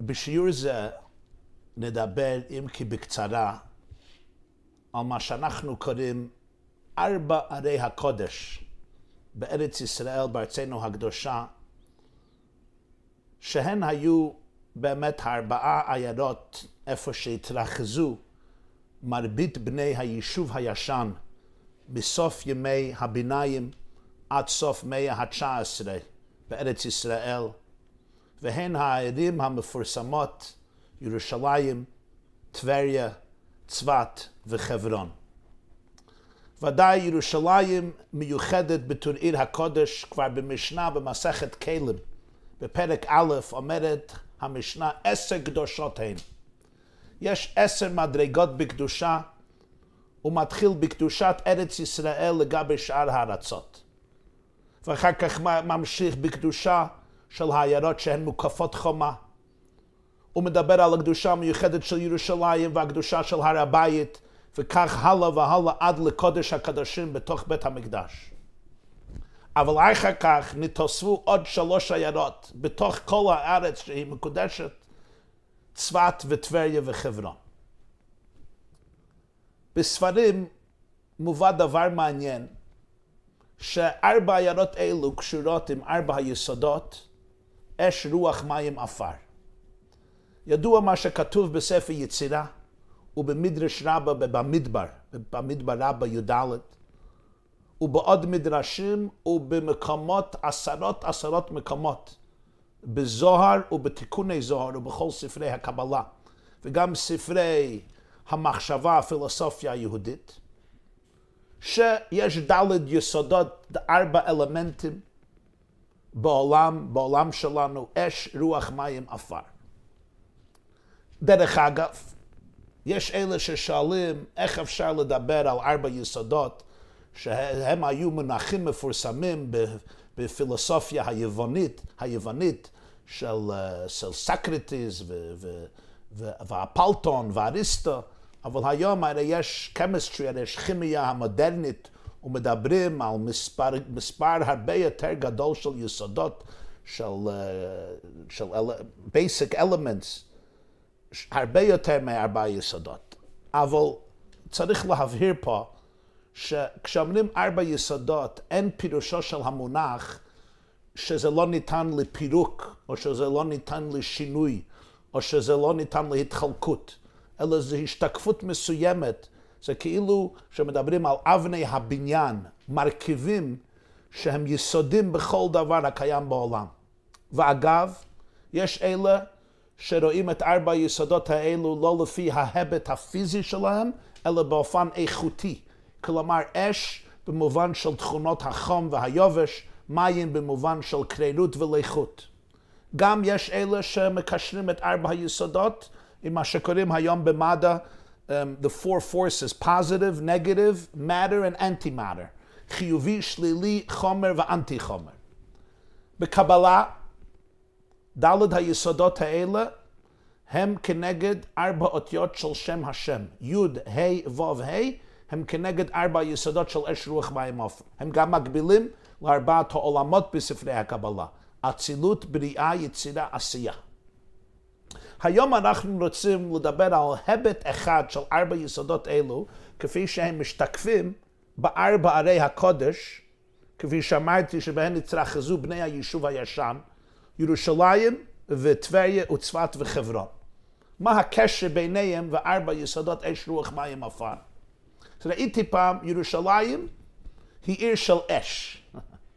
בשיעור זה נדבר, אם כי בקצרה, על מה שאנחנו קוראים ארבע ערי הקודש בארץ ישראל, בארצנו הקדושה, שהן היו באמת ארבעה עיירות איפה שהתרכזו מרבית בני היישוב הישן מסוף ימי הביניים עד סוף מאה ה-19 בארץ ישראל, והן הערים המפורסמות ירושלים, טבריה, צפת וחברון. ודאי ירושלים מיוחדת בתור עיר הקודש כבר במשנה במסכת כלים. בפרק א' אומרת המשנה עשר קדושות הן. יש עשר מדרגות בקדושה ומתחיל בקדושת ארץ ישראל לגבי שאר הארצות. ואחר כך ממשיך בקדושה של העיירות שהן מוקפות חומה. הוא מדבר על הקדושה המיוחדת של ירושלים והקדושה של הר הבית, וכך הלאה והלאה עד לקודש הקדושים בתוך בית המקדש. אבל אחר כך נתוספו עוד שלוש עיירות בתוך כל הארץ שהיא מקודשת, צפת וטבריה וחברון. בספרים מובא דבר מעניין, שארבע עיירות אלו קשורות עם ארבע היסודות, אש, רוח, מים, עפר. ידוע מה שכתוב בספר יצירה ובמדרש רבה במדבר, במדבר רבה י"ד, ובעוד מדרשים ובמקומות, עשרות עשרות מקומות, בזוהר ובתיקוני זוהר ובכל ספרי הקבלה, וגם ספרי המחשבה, הפילוסופיה היהודית, שיש ד' יסודות, ארבע אלמנטים בעולם, בעולם שלנו, אש, רוח, מים, עפר. דרך אגב, יש אלה ששואלים איך אפשר לדבר על ארבע יסודות שהם היו מונחים מפורסמים בפילוסופיה היוונית, היוונית של, של סקרטיס ואפלטון ואריסטו, אבל היום הרי יש קמיסטרי, הרי יש כימיה המודרנית ומדברים על מספר, מספר הרבה יותר גדול של יסודות, של, של basic elements, הרבה יותר מארבע יסודות. אבל צריך להבהיר פה שכשאומרים ארבע יסודות, אין פירושו של המונח שזה לא ניתן לפירוק, או שזה לא ניתן לשינוי, או שזה לא ניתן להתחלקות, אלא זו השתקפות מסוימת. זה כאילו שמדברים על אבני הבניין, מרכיבים שהם יסודים בכל דבר הקיים בעולם. ואגב, יש אלה שרואים את ארבע היסודות האלו לא לפי ההיבט הפיזי שלהם, אלא באופן איכותי. כלומר, אש במובן של תכונות החום והיובש, מים במובן של קרירות ולאיכות. גם יש אלה שמקשרים את ארבע היסודות עם מה שקוראים היום במדע um, the four forces, positive, negative, matter and antimatter. חיובי, שלילי, חומר ואנטי חומר. בקבלה, ד' היסודות האלה הם כנגד ארבע אותיות של שם השם. י', ה', ו', ה', הם כנגד ארבע יסודות של אש רוח מים עופר. הם גם מקבילים לארבעת העולמות בספרי הקבלה. אצילות, בריאה, יצירה, עשייה. היום אנחנו רוצים לדבר על היבט אחד של ארבע יסודות אלו, כפי שהם משתקפים בארבע ערי הקודש, כפי שאמרתי שבהן התרחזו בני היישוב הישן, ירושלים וטבריה וצפת וחברון. מה הקשר ביניהם וארבע יסודות אש רוח מים עפר? ראיתי פעם, ירושלים היא עיר של אש.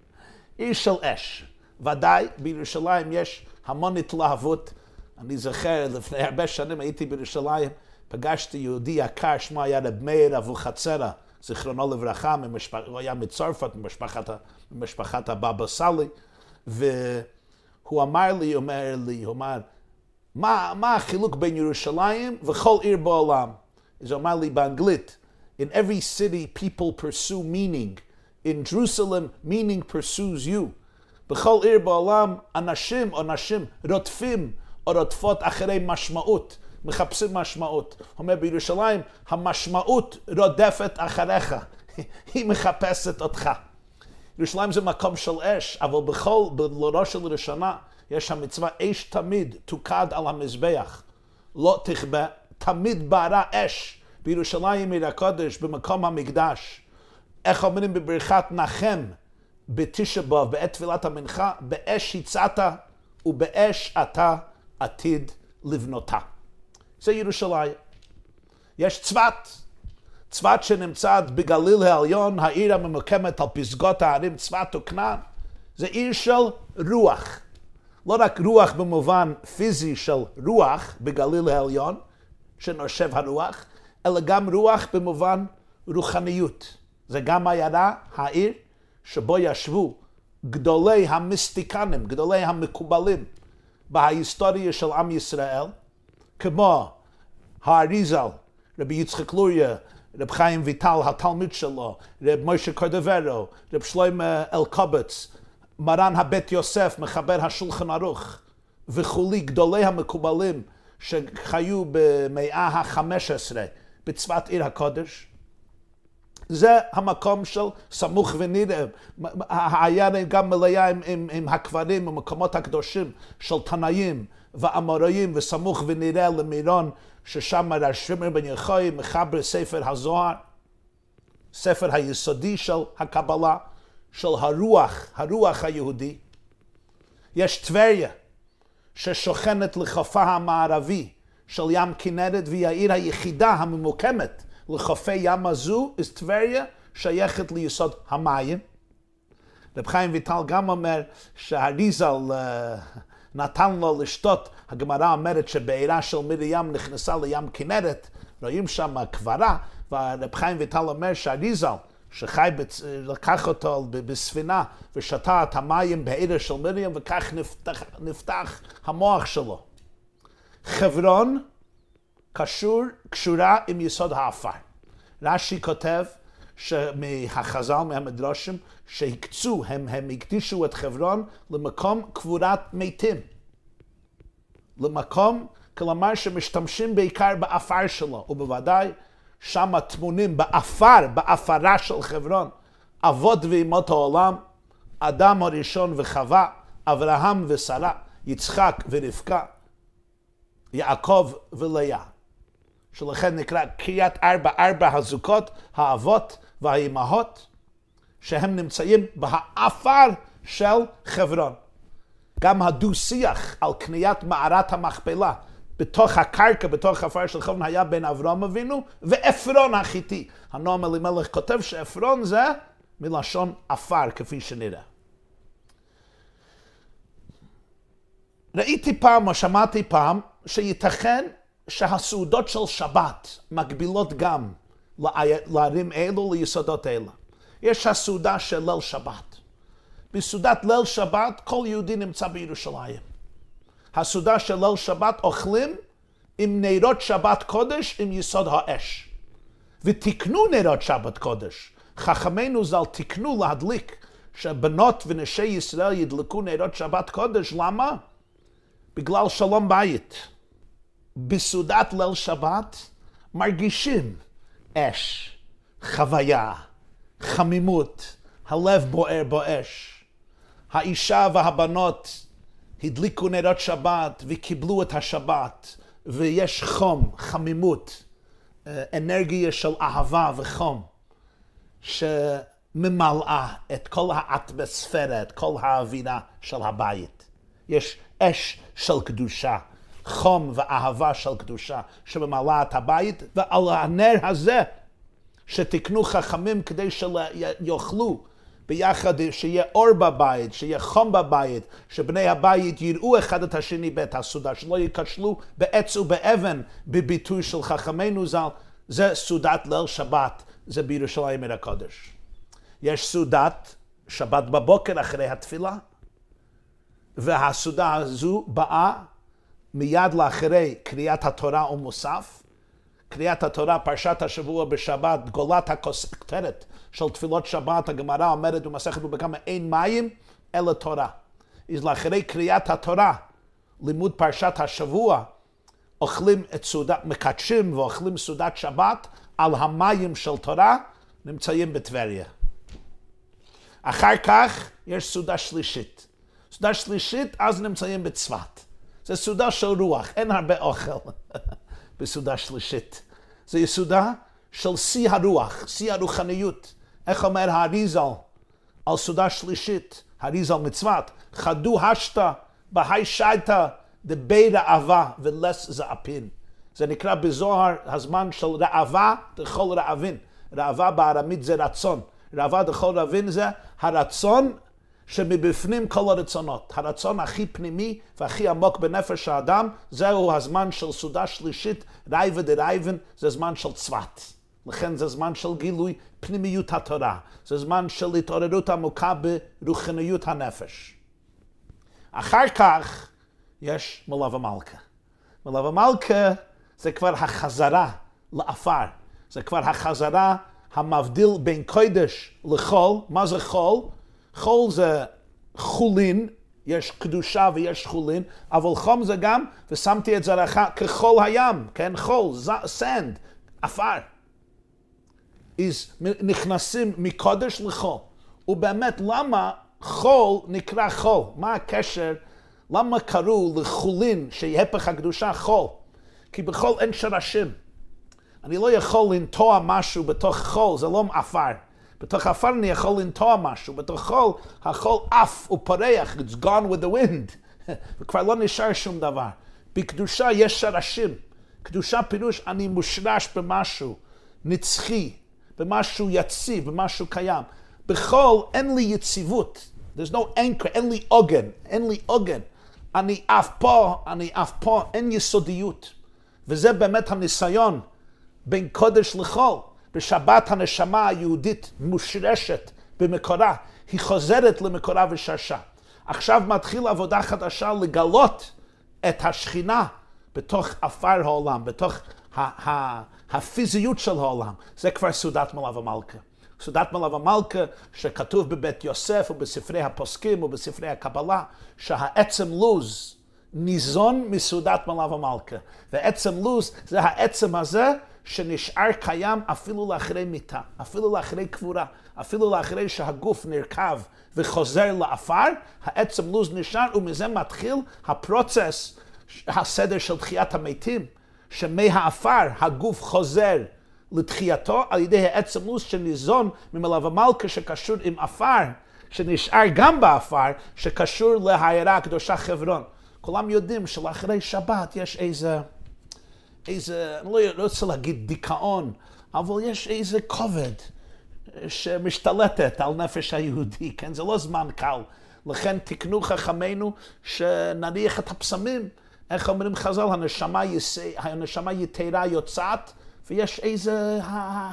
עיר של אש. ודאי, בירושלים יש המון התלהבות. אני זוכר, לפני הרבה שנים הייתי בירושלים, פגשתי יהודי יקר, שמו היה רב מאיר אבוחצירא, זיכרונו לברכה, ממשפח, הוא היה מצרפת, ממשפחת, ממשפחת הבבא סאלי, והוא אמר לי, אומר לי, הוא אמר, מה, מה החילוק בין ירושלים וכל עיר בעולם? אז הוא אמר לי באנגלית, In every city, people pursue meaning. In Jerusalem, meaning pursues you. בכל עיר בעולם, אנשים או נשים רודפים או רודפות אחרי משמעות, מחפשים משמעות. אומר בירושלים, המשמעות רודפת אחריך, היא מחפשת אותך. ירושלים זה מקום של אש, אבל בכל, בלורו של ראשונה, יש המצווה אש תמיד תוקד על המזבח. לא תכבה, תמיד בערה אש בירושלים עיר הקודש, במקום המקדש. איך אומרים בברכת נחם בתשע באב, בעת תפילת המנחה, באש הצעת ובאש אתה עתיד לבנותה. זה ירושלים. יש צבת, צבת שנמצאת בגליל העליון, העיר הממוקמת על פסגות הערים צבת וכנען. זה עיר של רוח. לא רק רוח במובן פיזי של רוח בגליל העליון, שנושב הרוח, אלא גם רוח במובן רוחניות. זה גם עיירה, העיר, שבו ישבו גדולי המיסטיקנים, גדולי המקובלים בהיסטוריה של עם ישראל, כמו האריזל, רבי יצחק לוריה, רב חיים ויטל, התלמיד שלו, רב מוישה קורדברו, רב שלמה אלקובץ, מרן הבית יוסף, מחבר השולחן ערוך, וכולי, גדולי המקובלים שחיו במאה ה-15 בצפת עיר הקודש. זה המקום של סמוך ונראה. העיירה גם מלאה עם, עם, עם הקברים ומקומות הקדושים של תנאים ואמוראים וסמוך ונראה למירון, ששם רש"מר בן יחוי מחבר ספר הזוהר, ספר היסודי של הקבלה, של הרוח, הרוח היהודי. יש טבריה, ששוכנת לחופה המערבי של ים כנרת, והיא העיר היחידה הממוקמת לחופי ים הזו, is טבריה, שייכת ליסוד המים. רב חיים ויטל גם אומר שהאריזל uh, נתן לו לשתות, הגמרא אומרת שבעירה של מרים נכנסה לים כנרת, רואים שם קברה, ורב חיים ויטל אומר שהאריזל שחי, בצ... לקח אותו בספינה ושתה את המים בעיר של מרים וכך נפתח, נפתח המוח שלו. חברון קשור, קשורה עם יסוד העפר. רש"י כותב מהחז"ל, מהמדרשים, שהקצו, הם, הם הקדישו את חברון למקום קבורת מתים. למקום, כלומר שמשתמשים בעיקר בעפר שלו, ובוודאי שם טמונים בעפר, בעפרה של חברון, אבות ואימהות העולם, אדם הראשון וחווה, אברהם ושרה, יצחק ורבקה, יעקב ולאה. שלכן נקרא קריית ארבע, ארבע הזוגות, האבות והאימהות, שהם נמצאים בעפר של חברון. גם הדו-שיח על קניית מערת המכפלה בתוך הקרקע, בתוך העפר של חברון, היה בין אברהם אבינו ועפרון החיתי. הנועם אלימלך כותב שעפרון זה מלשון עפר, כפי שנראה. ראיתי פעם, או שמעתי פעם, שייתכן שהסעודות של שבת מקבילות גם לערים אלו, ליסודות אלה. יש הסעודה של ליל שבת. בסעודת ליל שבת כל יהודי נמצא בירושלים. הסעודה של ליל שבת אוכלים עם נרות שבת קודש עם יסוד האש. ותקנו נרות שבת קודש. חכמינו ז"ל תקנו להדליק שבנות ונשי ישראל ידלקו נרות שבת קודש. למה? בגלל שלום בית. בסעודת ליל שבת מרגישים אש, חוויה, חמימות, הלב בוער באש. האישה והבנות הדליקו נרות שבת וקיבלו את השבת, ויש חום, חמימות, אה, אנרגיה של אהבה וחום, שממלאה את כל האטמוספירה, את כל האווירה של הבית. יש אש של קדושה. חום ואהבה של קדושה שממלאה את הבית, ועל הנר הזה שתקנו חכמים כדי שיוכלו ביחד, שיהיה אור בבית, שיהיה חום בבית, שבני הבית יראו אחד את השני בעת הסעודה, שלא ייכשלו בעץ ובאבן בביטוי של חכמינו ז"ל, זה סעודת ליל שבת, זה בירושלים עיר הקודש. יש סעודת שבת בבוקר אחרי התפילה, והסעודה הזו באה מיד לאחרי קריאת התורה ומוסף. קריאת התורה, פרשת השבוע בשבת, גולת הכותרת של תפילות שבת, הגמרא אומרת במסכת בבקמה, אין מים אלא תורה. אז לאחרי קריאת התורה, לימוד פרשת השבוע, אוכלים את סעודת, מקדשים ואוכלים סעודת שבת על המים של תורה, נמצאים בטבריה. אחר כך יש סעודה שלישית. סעודה שלישית, אז נמצאים בצפת. זה סעודה של רוח, אין הרבה אוכל בסעודה שלישית. זה סעודה של שיא הרוח, שיא הרוחניות. איך אומר האריזל על סעודה שלישית, האריזל מצוות, חדו השתא בהי שייתא דבי ראווה ולס זעפין. זה נקרא בזוהר הזמן של ראווה דכל רעבין. ראווה בארמית זה רצון. ראווה דכל רעבין זה הרצון שמבפנים כל הרצונות. הרצון הכי פנימי והכי עמוק בנפש האדם, זהו הזמן של סעודה שלישית, רעווא דרעווין, זה זמן של צוות. לכן זה זמן של גילוי פנימיות התורה. זה זמן של התעוררות עמוקה ברוחניות הנפש. אחר כך יש מלווה המלכה. מלווה המלכה זה כבר החזרה לעפר. זה כבר החזרה המבדיל בין קודש לחול. מה זה חול? חול זה חולין, יש קדושה ויש חולין, אבל חום זה גם, ושמתי את זה לך כחול הים, כן? חול, סנד, עפר. נכנסים מקודש לחול. ובאמת, למה חול נקרא חול? מה הקשר? למה קראו לחולין, שהיא הפך הקדושה, חול? כי בחול אין שרשים. אני לא יכול לנטוע משהו בתוך חול, זה לא עפר. בתוך עפר אני יכול לנטוע משהו, בתוך חול, החול עף ופורח, it's gone with the wind, וכבר לא נשאר שום דבר. בקדושה יש שרשים. קדושה פירוש אני מושרש במשהו נצחי, במשהו יציב, במשהו קיים. בחול אין לי יציבות. There's no anchor, אין לי עוגן, אין לי עוגן. אני אף פה, אני אף פה, אין יסודיות. וזה באמת הניסיון בין קודש לחול. בשבת הנשמה היהודית מושרשת במקורה, היא חוזרת למקורה ושרשה. עכשיו מתחיל עבודה חדשה לגלות את השכינה בתוך עפר העולם, בתוך ה- ה- הפיזיות של העולם. זה כבר סעודת מלאב המלכה. סעודת מלאב המלכה, שכתוב בבית יוסף ובספרי הפוסקים ובספרי הקבלה, שהעצם לוז ניזון מסעודת מלאב המלכה. ועצם לוז זה העצם הזה שנשאר קיים אפילו לאחרי מיתה, אפילו לאחרי קבורה, אפילו לאחרי שהגוף נרקב וחוזר לעפר, העצם לוז נשאר ומזה מתחיל הפרוצס, הסדר של תחיית המתים, שמהעפר הגוף חוזר לתחייתו על ידי העצם לוז שניזון ממלאב המלכה שקשור עם עפר, שנשאר גם בעפר, שקשור לעיירה הקדושה חברון. כולם יודעים שלאחרי שבת יש איזה... איזה, אני לא רוצה להגיד דיכאון, אבל יש איזה כובד שמשתלטת על נפש היהודי, כן? זה לא זמן קל. לכן תקנו חכמינו שנניח את הפסמים. איך אומרים חז"ל, הנשמה, יס... הנשמה יתרה יוצאת, ויש איזה,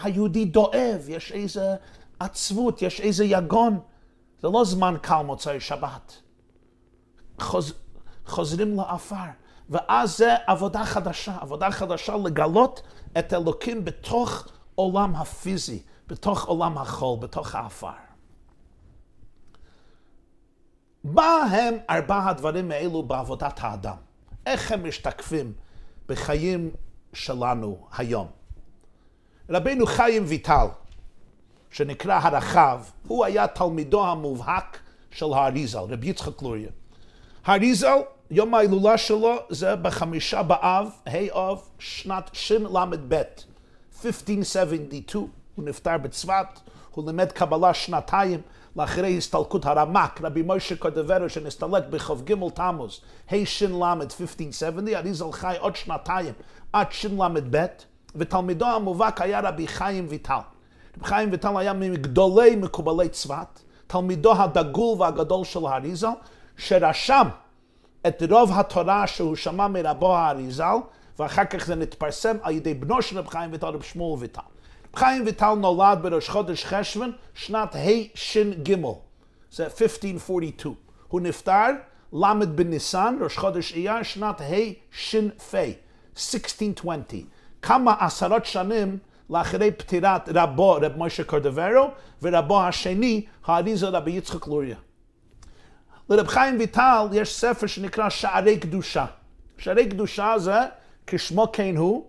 היהודי דואב, יש איזה עצבות, יש איזה יגון. זה לא זמן קל מוצאי שבת. חוז... חוזרים לעפר. ואז זה עבודה חדשה, עבודה חדשה לגלות את אלוקים בתוך עולם הפיזי, בתוך עולם החול, בתוך האפר. מה הם ארבע הדברים האלו בעבודת האדם? איך הם משתקפים בחיים שלנו היום? רבינו חיים ויטל, שנקרא הרחב, הוא היה תלמידו המובהק של האריזל, רבי יצחק לוריה. האריזל יום ההילולה שלו זה בחמישה באב, ה' אב, שנת של"ב, 1572. הוא נפטר בצפת, הוא לימד קבלה שנתיים לאחרי הסתלקות הרמ"ק, רבי מוישה קודברו, שנסתלק בכ"ג תמוז, הש"ל 1570, אריזל חי עוד שנתיים עד של"ב, ותלמידו המובהק היה רבי חיים ויטל. רבי חיים ויטל היה מגדולי מקובלי צפת, תלמידו הדגול והגדול של האריזל, שרשם את רוב התורה שהוא שמע מרבו האריזל, ואחר כך זה נתפרסם על ידי בנו של רב חיים ויטל, רב שמואל ויטל. רב חיים ויטל נולד בראש חודש חשוון, שנת הש"ג, זה 1542. הוא נפטר ל' בניסן, ראש חודש אייר, שנת הש"פ, 1620. כמה עשרות שנים לאחרי פטירת רבו, רב משה קורדברו, ורבו השני, האריזה רבי יצחק לוריה. לרב חיים ויטל יש ספר שנקרא שערי קדושה. שערי קדושה זה, כשמו כן הוא,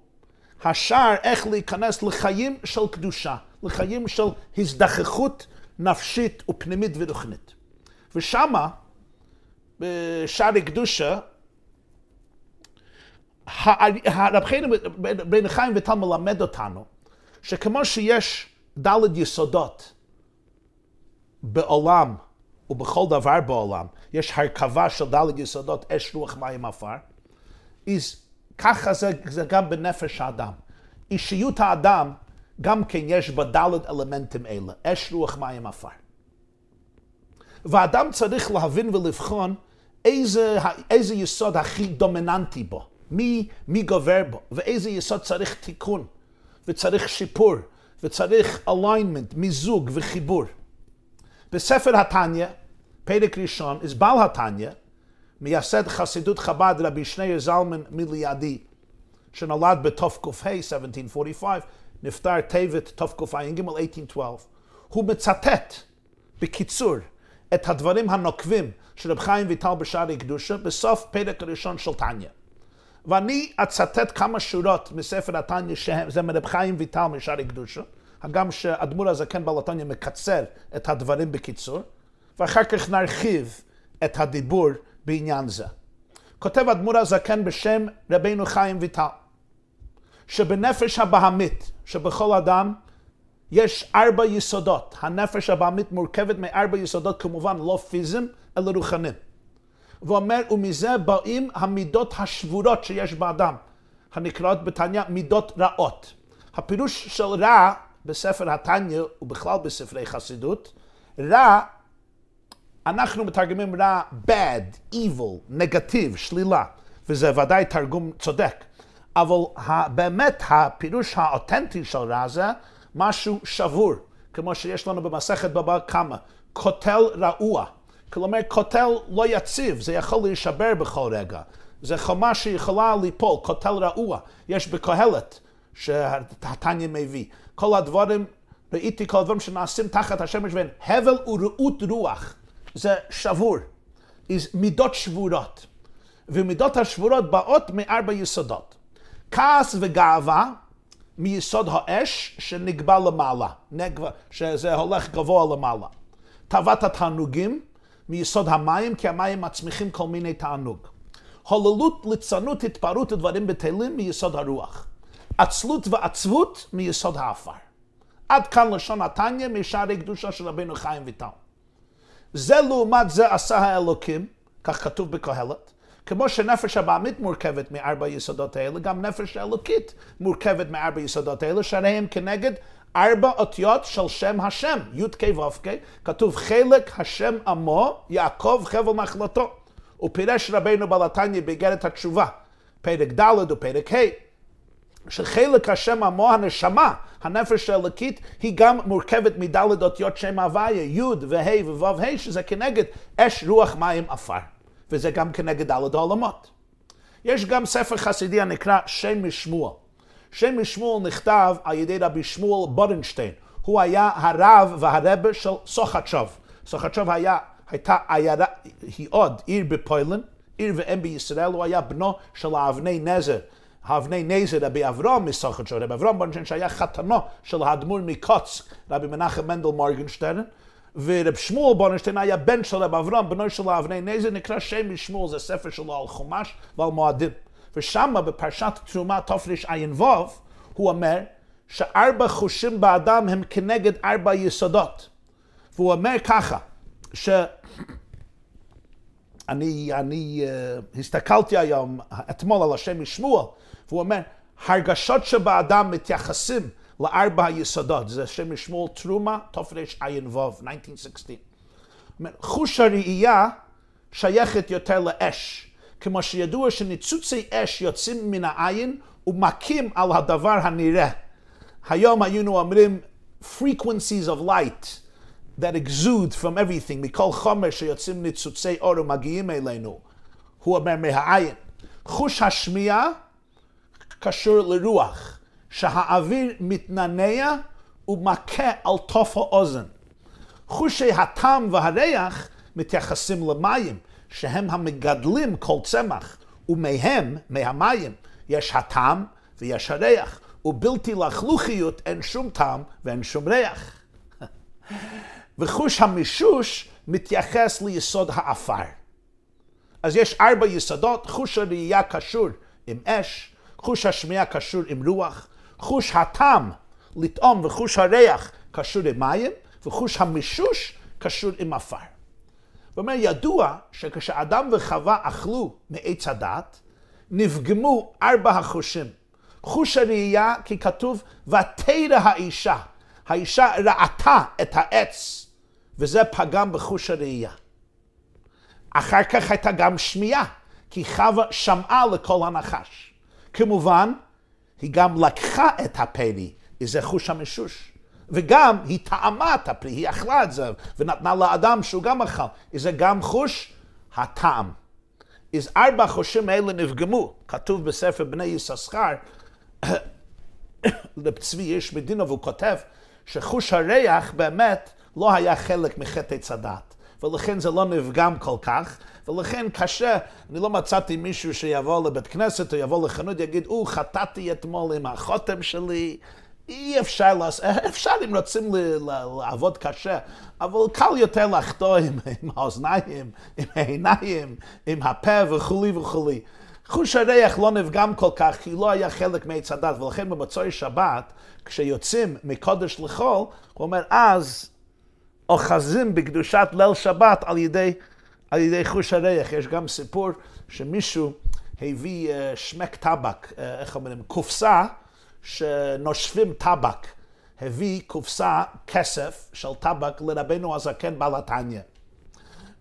השער איך להיכנס לחיים של קדושה, לחיים של הזדחכות נפשית ופנימית ורוחנית. ושמה, בשערי קדושה, הרב חיים בן חיים וטל מלמד אותנו שכמו שיש דלת יסודות בעולם ובכל דבר בעולם, יש הרכבה של דלת יסודות אש רוח מים עפר, ככה זה, זה גם בנפש האדם. אישיות האדם, גם כן יש בה דלת אלמנטים אלה, אש רוח מים עפר. ואדם צריך להבין ולבחון איזה, איזה יסוד הכי דומיננטי בו, מי, מי גובר בו, ואיזה יסוד צריך תיקון, וצריך שיפור, וצריך alignment, מיזוג וחיבור. בספר התניא, פרק ראשון, בעל התניא, מייסד חסידות חב"ד רבי שניאר זלמן מליעדי, שנולד בתק"ה, 1745, נפטר טבת תקע"ג, 1812. הוא מצטט בקיצור את הדברים הנוקבים של רב חיים ויטל בשערי קדושה בסוף פרק הראשון של תניא. ואני אצטט כמה שורות מספר התניא שזה מרב חיים ויטל משערי קדושה, הגם שהאדמו"ר הזקן בעל התניא מקצר את הדברים בקיצור, ואחר כך נרחיב את הדיבור בעניין זה. כותב אדמו"ר הזקן בשם רבינו חיים ויטל, שבנפש הבהמית שבכל אדם יש ארבע יסודות. הנפש הבהמית מורכבת מארבע יסודות, כמובן לא פיזיים, אלא רוחניים. ואומר, ומזה באים המידות השבורות שיש באדם, הנקראות בתניא מידות רעות. הפירוש של רע בספר התניא ובכלל בספרי חסידות, רע, אנחנו מתרגמים רע bad, evil, נגטיב, שלילה, וזה ודאי תרגום צודק. אבל באמת הפירוש האותנטי של רע זה משהו שבור, כמו שיש לנו במסכת בבא קמא, קוטל רעוע. כלומר, קוטל לא יציב, זה יכול להישבר בכל רגע. זה חומה שיכולה ליפול, קוטל רעוע. יש בקהלת, שהתניא מביא. כל הדברים, ראיתי כל הדברים שנעשים תחת השמש ואין הבל ורעות רוח. זה שבור. מידות שבורות. ומידות השבורות באות מארבע יסודות. כעס וגאווה מיסוד האש שנקבע למעלה, נגבה, שזה הולך גבוה למעלה. תאוות התענוגים מיסוד המים, כי המים מצמיחים כל מיני תענוג. הוללות, ליצנות, התפרעות ודברים בטלים מיסוד הרוח. עצלות ועצבות מיסוד האפר. עד כאן לשון התניא משערי קדושה של רבינו חיים ויטל. זה לעומת זה עשה האלוקים, כך כתוב בקהלת, כמו שנפש הבעמית מורכבת מארבע יסודות האלה, גם נפש האלוקית מורכבת מארבע יסודות האלה, שהרי הם כנגד ארבע אותיות של שם השם, י"ק ו"ק, כתוב חלק השם עמו, יעקב חבל נחלתו. ופירש רבינו בלתניה באגרת התשובה, פרק ד' ופרק ה', שחלק השם עמו, הנשמה, הנפש האלוקית, היא גם מורכבת מד' אותיות שם הוויה, י' וה' וו' ה', שזה כנגד אש, רוח, מים, עפר. וזה גם כנגד דלת העולמות. יש גם ספר חסידי הנקרא שם משמואל. שם משמואל נכתב על ידי רבי שמואל בורנשטיין. הוא היה הרב והרבה של סוחצ'וב. סוחצ'וב היה, הייתה עיירה, היא עוד עיר בפוילן, עיר ואם בישראל, הוא היה בנו של האבני נזר. האבני נזר, רבי אברום מסוחצ'וב, רבי אברום בורנשטיין שהיה חתנו של האדמו"ר מקוץ, רבי מנחם מנדל מורגנשטיין. ורב שמואל בורנשטיין היה בן של רב אברהם, בנו של האבני נזר, נקרא שם משמואל, זה ספר שלו על חומש ועל מועדים. ושם בפרשת תרומה תרע"ו, הוא אומר שארבע חושים באדם הם כנגד ארבע יסודות. והוא אומר ככה, שאני אני, uh, הסתכלתי היום, אתמול על השם משמואל, והוא אומר, הרגשות שבאדם מתייחסים לארבע היסודות, זה שם משמואל תרומה, תרע"ו, 1916. חוש הראייה שייכת יותר לאש. כמו שידוע שניצוצי אש יוצאים מן העין ומכים על הדבר הנראה. היום היינו אומרים frequencies of light that exude from everything, מכל חומר שיוצאים ניצוצי אור ומגיעים אלינו. הוא אומר מהעין. חוש השמיעה קשור לרוח. שהאוויר מתננע ומכה על תוף האוזן. חושי הטעם והריח מתייחסים למים, שהם המגדלים כל צמח, ומהם, מהמים, יש הטעם ויש הריח, ובלתי לחלוכיות אין שום טעם ואין שום ריח. וחוש המישוש מתייחס ליסוד האפר. אז יש ארבע יסודות, חוש הראייה קשור עם אש, חוש השמיעה קשור עם רוח, חוש הטעם לטעום וחוש הריח קשור עם מים, וחוש המישוש קשור עם עפר. ואומר, ידוע שכשאדם וחווה אכלו מעץ הדת, נפגמו ארבע החושים. חוש הראייה, כי כתוב, ותרא האישה. האישה ראתה את העץ, וזה פגם בחוש הראייה. אחר כך הייתה גם שמיעה, כי חווה שמעה לכל הנחש. כמובן, היא גם לקחה את הפרי, זה חוש המשוש. וגם היא טעמה את הפרי, היא אכלה את זה, ונתנה לאדם שהוא גם אכל. זה גם חוש הטעם. אז ארבע החושים האלה נפגמו. כתוב בספר בני יששכר, לצבי יש מדינה, והוא כותב שחוש הריח באמת לא היה חלק מחטא צדת. ולכן זה לא נפגם כל כך, ולכן קשה, אני לא מצאתי מישהו שיבוא לבית כנסת או יבוא לחנות, יגיד, או, חטאתי אתמול עם החותם שלי, אי אפשר לעשות, אפשר אם רוצים לעבוד קשה, אבל קל יותר לחטוא עם, עם האוזניים, עם העיניים, עם הפה וכולי וכולי. חוש הריח לא נפגם כל כך, כי לא היה חלק מעץ הדת, ולכן במצוי שבת, כשיוצאים מקודש לחול, הוא אומר, אז אוחזים בקדושת ליל שבת על ידי, על ידי חוש הריח. יש גם סיפור שמישהו הביא uh, שמק טבק, uh, איך אומרים, קופסה שנושפים טבק. הביא קופסה כסף של טבק לרבנו הזקן בעל התניא.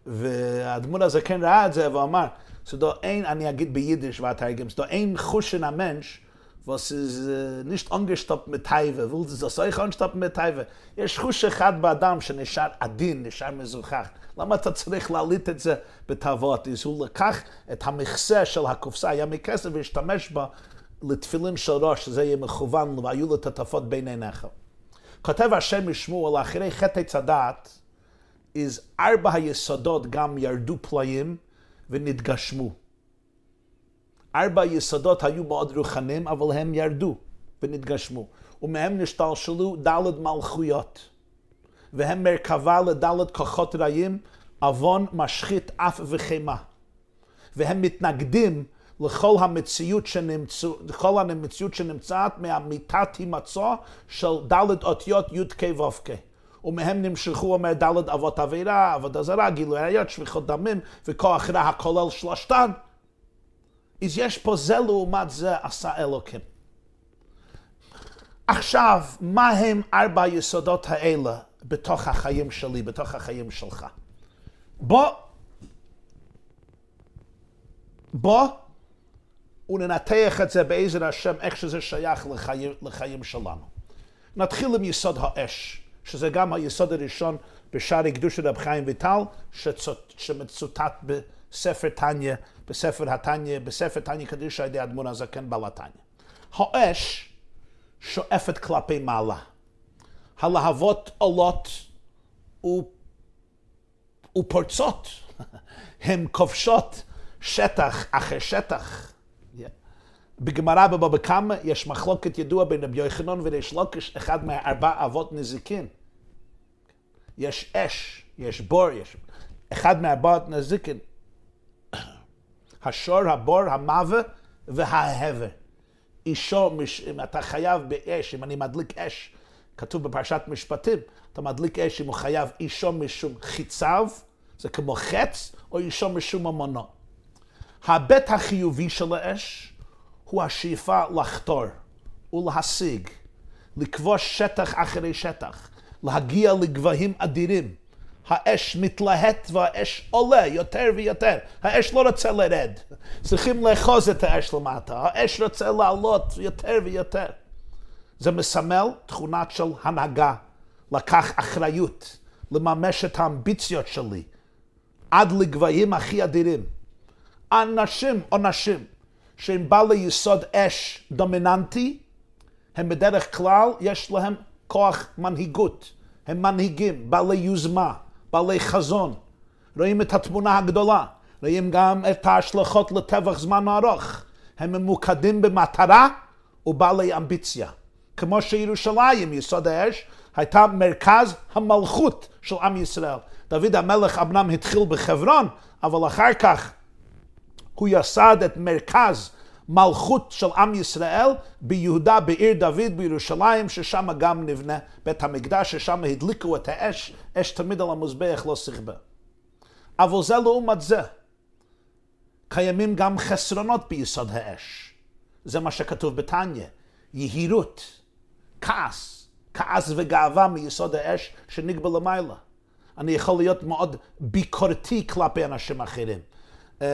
והאדמו"ר הזקן ראה את זה ואמר, so אין, אני אגיד ביידיש ואתרגם, so אין חושן המנש was is uh, nicht angestoppt mit Teive, will das das euch angestoppt mit Teive. יש חוש אחד באדם שנשאר עדין, נשאר מזוכח. למה אתה צריך להליט את זה בתאוות? אז הוא לקח את המכסה של הקופסה, היה מכסף והשתמש בה לתפילין של ראש, שזה יהיה מכוון, והיו לו את הטפות בין עיניך. כותב השם משמואל, אחרי חטא צדת, is ארבע היסודות גם ירדו פלאים ונתגשמו. ארבע יסודות היו מאוד רוחניים, אבל הם ירדו ונתגשמו. ומהם נשתלשלו דלת מלכויות. והם מרכבה לדלת כוחות רעים, עוון, משחית, אף וחימה. והם מתנגדים לכל המציאות, שנמצא, לכל המציאות שנמצאת מהמיטת הימצוא של דלת אותיות י"ק ו"ק. ומהם נמשכו, אומר דלת אבות עבירה, עבודה זרה, גילוי עריות, שפיכות דמים וכוח רע הכולל שלושתן. אז יש פה זה לעומת זה עשה אלוקים. עכשיו, מה הם ארבע היסודות האלה בתוך החיים שלי, בתוך החיים שלך? בוא, בוא וננתח את זה בעזר השם, איך שזה שייך לחיים, לחיים שלנו. נתחיל עם יסוד האש, שזה גם היסוד הראשון בשערי קדושת רב חיים ויטל, שמצוטט בספר תניא בספר התניא, בספר תניא קדישא על ידי אדמון הזקן בעל התניא. האש שואפת כלפי מעלה. הלהבות עולות ופורצות. הן כובשות שטח אחרי שטח. בגמרא בבבא קמא יש מחלוקת ידוע בין רבי יוחנן וריש לוקיש, אחד מארבע אבות נזיקין. יש אש, יש בור, יש... אחד מארבעת נזיקין. השור, הבור, המוות וההבר. אישו, אם אתה חייב באש, אם אני מדליק אש, כתוב בפרשת משפטים, אתה מדליק אש אם הוא חייב אישו משום חיציו, זה כמו חץ, או אישו משום ממונו. ההיבט החיובי של האש הוא השאיפה לחתור ולהשיג, לכבוש שטח אחרי שטח, להגיע לגבהים אדירים. האש מתלהט והאש עולה יותר ויותר. האש לא רוצה לרד. צריכים לאחוז את האש למטה. האש רוצה לעלות יותר ויותר. זה מסמל תכונה של הנהגה, לקח אחריות, לממש את האמביציות שלי, עד לגבהים הכי אדירים. אנשים או נשים שהם בעלי יסוד אש דומיננטי, הם בדרך כלל, יש להם כוח מנהיגות. הם מנהיגים, בעלי יוזמה. בעלי חזון, רואים את התמונה הגדולה, רואים גם את ההשלכות לטווח זמן ארוך. הם ממוקדים במטרה ובעלי אמביציה. כמו שירושלים, יסוד האש, הייתה מרכז המלכות של עם ישראל. דוד המלך אמנם התחיל בחברון, אבל אחר כך הוא יסד את מרכז מלכות של עם ישראל ביהודה, בעיר דוד, בירושלים, ששם גם נבנה בית המקדש, ששם הדליקו את האש, אש תמיד על המזבח לא סכבה. אבל זה לעומת זה. קיימים גם חסרונות ביסוד האש. זה מה שכתוב בתניא. יהירות, כעס, כעס וגאווה מיסוד האש שנגבה למעלה. אני יכול להיות מאוד ביקורתי כלפי אנשים אחרים. אמ,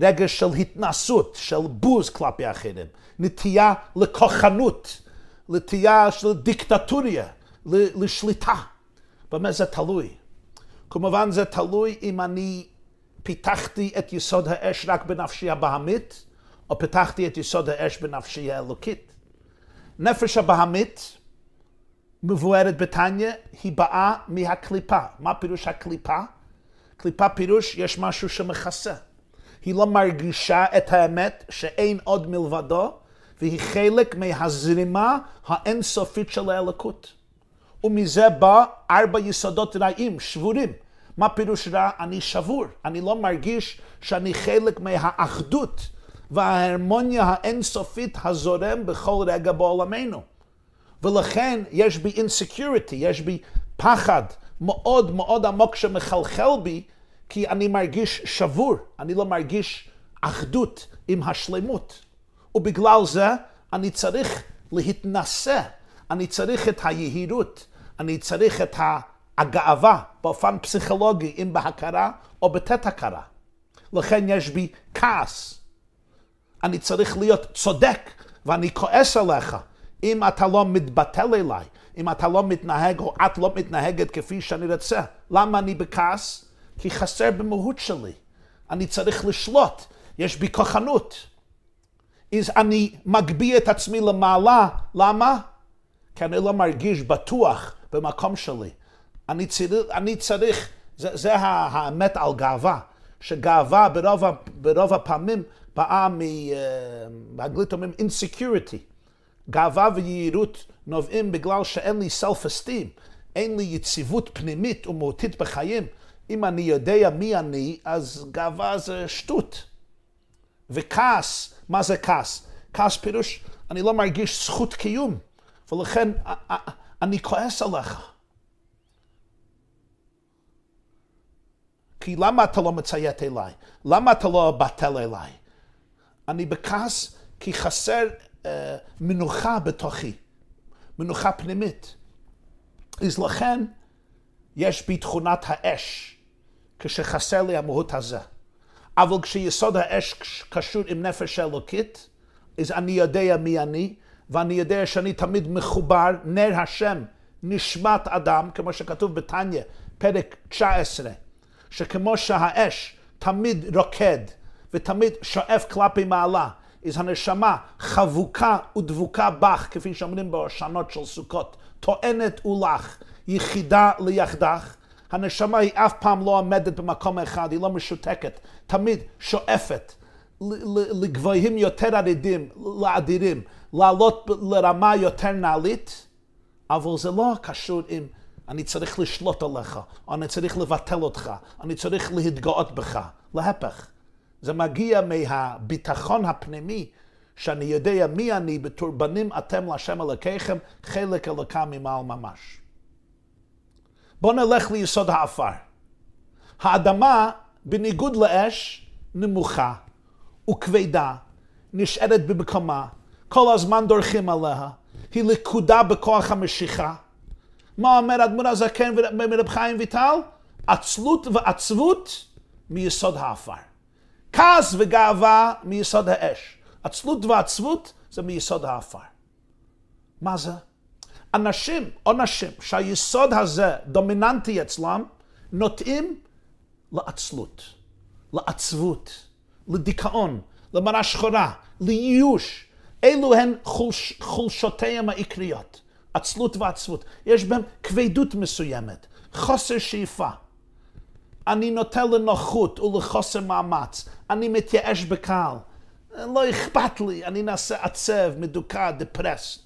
רגש של התנסות, של בוז כלפי אחרים, נטייה לכוחנות, נטייה של דיקטטוריה, לשליטה. במה זה תלוי? כמובן זה תלוי אם אני פיתחתי את יסוד האש רק בנפשי הבהמית, או פיתחתי את יסוד האש בנפשי האלוקית. נפש הבהמית מבוארת בתניא, היא באה מהקליפה. מה פירוש הקליפה? קליפה פירוש יש משהו שמכסה. היא לא מרגישה את האמת שאין עוד מלבדו, והיא חלק מהזרימה האינסופית של האלוקות. ומזה בא ארבע יסודות רעים, שבורים. מה פירוש רע? אני שבור. אני לא מרגיש שאני חלק מהאחדות וההרמוניה האינסופית הזורם בכל רגע בעולמנו. ולכן יש בי אינסקיוריטי, יש בי פחד מאוד מאוד עמוק שמחלחל בי, כי אני מרגיש שבור, אני לא מרגיש אחדות עם השלמות. ובגלל זה אני צריך להתנשא, אני צריך את היהירות, אני צריך את הגאווה באופן פסיכולוגי, אם בהכרה או בתת הכרה. לכן יש בי כעס. אני צריך להיות צודק, ואני כועס עליך. אם אתה לא מתבטל אליי, אם אתה לא מתנהג או את לא מתנהגת כפי שאני רוצה. למה אני בכעס? כי חסר במהות שלי. אני צריך לשלוט, יש בי כוחנות. אז אני מגביה את עצמי למעלה, למה? כי אני לא מרגיש בטוח במקום שלי. אני צריך, אני צריך זה, זה האמת על גאווה, שגאווה ברוב, ברוב הפעמים באה, מ, אה, באנגלית אומרים insecurity. גאווה ויהירות נובעים בגלל שאין לי self-esteem, אין לי יציבות פנימית ומהותית בחיים. אם אני יודע מי אני, אז גאווה זה שטות. וכעס, מה זה כעס? כעס פירוש, אני לא מרגיש זכות קיום, ולכן אני כועס עליך. כי למה אתה לא מציית אליי? למה אתה לא בטל אליי? אני בכעס כי חסר אה, מנוחה בתוכי, מנוחה פנימית. אז לכן יש בי תכונת האש, כשחסר לי המהות הזה. אבל כשיסוד האש קשור עם נפש אלוקית, אז אני יודע מי אני, ואני יודע שאני תמיד מחובר, נר השם, נשמת אדם, כמו שכתוב בתניא, פרק 19, שכמו שהאש תמיד רוקד ותמיד שואף כלפי מעלה, אז הנשמה חבוקה ודבוקה בך, כפי שאומרים בהושענות של סוכות, טוענת ולך, יחידה ליחדך. הנשמה היא אף פעם לא עומדת במקום אחד, היא לא משותקת, תמיד שואפת לגבוהים יותר עדידים, לאדירים, לעלות לרמה יותר נעלית, אבל זה לא קשור עם אני צריך לשלוט עליך, או אני צריך לבטל אותך, אני צריך להתגאות בך. להפך. זה מגיע מהביטחון הפנימי, שאני יודע מי אני, בתור בנים אתם להשם אלוקיכם, חלק אלוקה ממעל ממש. בואו נלך ליסוד האפר. האדמה, בניגוד לאש, נמוכה וכבדה, נשארת במקומה, כל הזמן דורכים עליה, היא לכודה בכוח המשיכה. מה אומר אדמו"ר הזקן ומרב חיים ויטל? עצלות ועצבות מיסוד האפר. כעס וגאווה מיסוד האש. עצלות ועצבות זה מיסוד האפר. מה זה? אנשים או נשים שהיסוד הזה דומיננטי אצלם, נוטים לעצלות, לעצבות, לדיכאון, למראה שחורה, לייאוש. אלו הן חולש, חולשותיהם העיקריות. עצלות ועצבות. יש בהם כבדות מסוימת, חוסר שאיפה. אני נוטה לנוחות ולחוסר מאמץ. אני מתייאש בקהל. לא אכפת לי, אני נעשה עצב, מדוכא, דפרסט.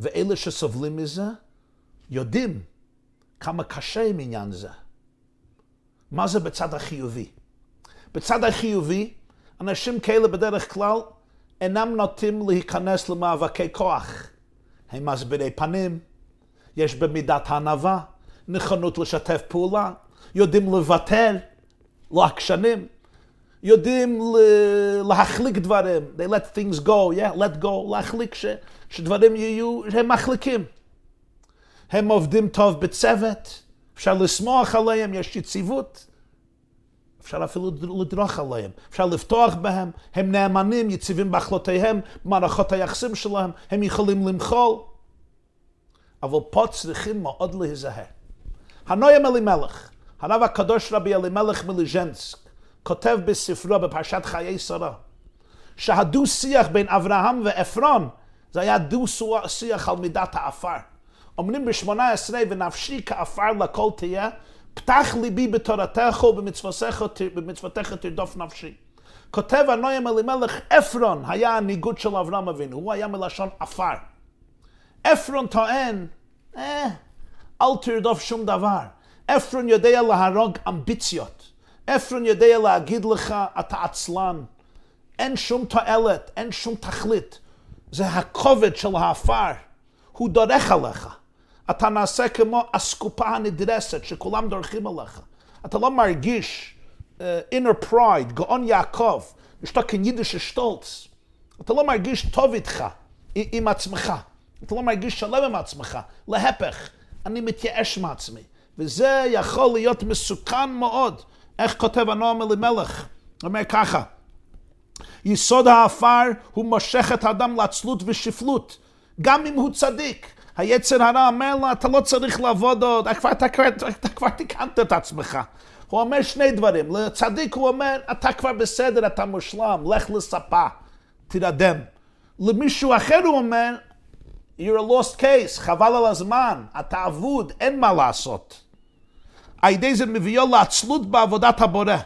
ואלה שסובלים מזה יודעים כמה קשה עם עניין זה. מה זה בצד החיובי? בצד החיובי, אנשים כאלה בדרך כלל אינם נוטים להיכנס למאבקי כוח. הם מסבירי פנים, יש במידת הענווה, נכונות לשתף פעולה, יודעים לוותר, לא עקשנים, יודעים להחליק דברים, they let things go, yeah, let go, להחליק ש, שדברים יהיו, הם מחליקים. הם עובדים טוב בצוות, אפשר לשמוח עליהם, יש יציבות. אפשר אפילו לדרוך עליהם, אפשר לפתוח בהם, הם נאמנים, יציבים בהחלטותיהם, במערכות היחסים שלהם, הם יכולים למחול. אבל פה צריכים מאוד להיזהר. הנוים אלימלך, הרב הקדוש רבי אלימלך מליז'נסק, כותב בספרו בפרשת חיי שרה, שהדו-שיח בין אברהם ועפרון, זה היה דו-שיח על מידת האפר. אומרים בשמונה עשרה, ונפשי כעפר לכל תהיה, פתח ליבי בתורתך ובמצוותיך תרדוף נפשי. כותב הנוים אלימלך, עפרון היה הניגוד של אברהם אבינו, הוא היה מלשון עפר. עפרון טוען, אה, אל תרדוף שום דבר. עפרון יודע להרוג אמביציות. עפרון יודע להגיד לך, אתה עצלן. אין שום תועלת, אין שום תכלית. זה הכובד של העפר. הוא דורך עליך. אתה נעשה כמו אסקופה הנדרסת שכולם דורכים עליך. אתה לא מרגיש uh, inner pride, גאון יעקב, משתוקן יידיש שטולץ. אתה לא מרגיש טוב איתך, עם עצמך. אתה לא מרגיש שלם עם עצמך. להפך, אני מתייאש מעצמי. וזה יכול להיות מסוכן מאוד. איך כותב הנועם אלימלך? אומר ככה, יסוד העפר הוא מושך את האדם לעצלות ושפלות, גם אם הוא צדיק. היצר הרע אומר לו, אתה לא צריך לעבוד עוד, אתה כבר, אתה כבר, אתה כבר תיקנת את עצמך. הוא אומר שני דברים, לצדיק הוא אומר, אתה כבר בסדר, אתה מושלם, לך לספה, תירדם. למישהו אחר הוא אומר, you're a lost case, חבל על הזמן, אתה אבוד, אין מה לעשות. על ידי זה מביאו לעצלות בעבודת הבורא.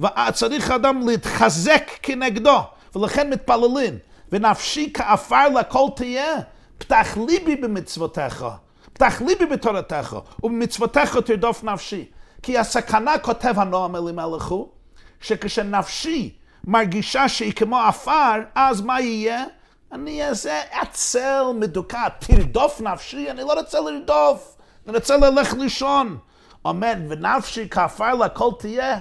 וצריך אדם להתחזק כנגדו, ולכן מתפללים. ונפשי כעפר לכל תהיה, פתח ליבי במצוותיך, פתח ליבי בתורתך, ובמצוותיך תרדוף נפשי. כי הסכנה, כותב הנועם אלימלך הוא, שכשנפשי מרגישה שהיא כמו עפר, אז מה יהיה? אני אעשה עצל מדוכא, תרדוף נפשי, אני לא רוצה לרדוף, אני רוצה ללך לישון. אומר, ונפשי כעפר לכל תהיה,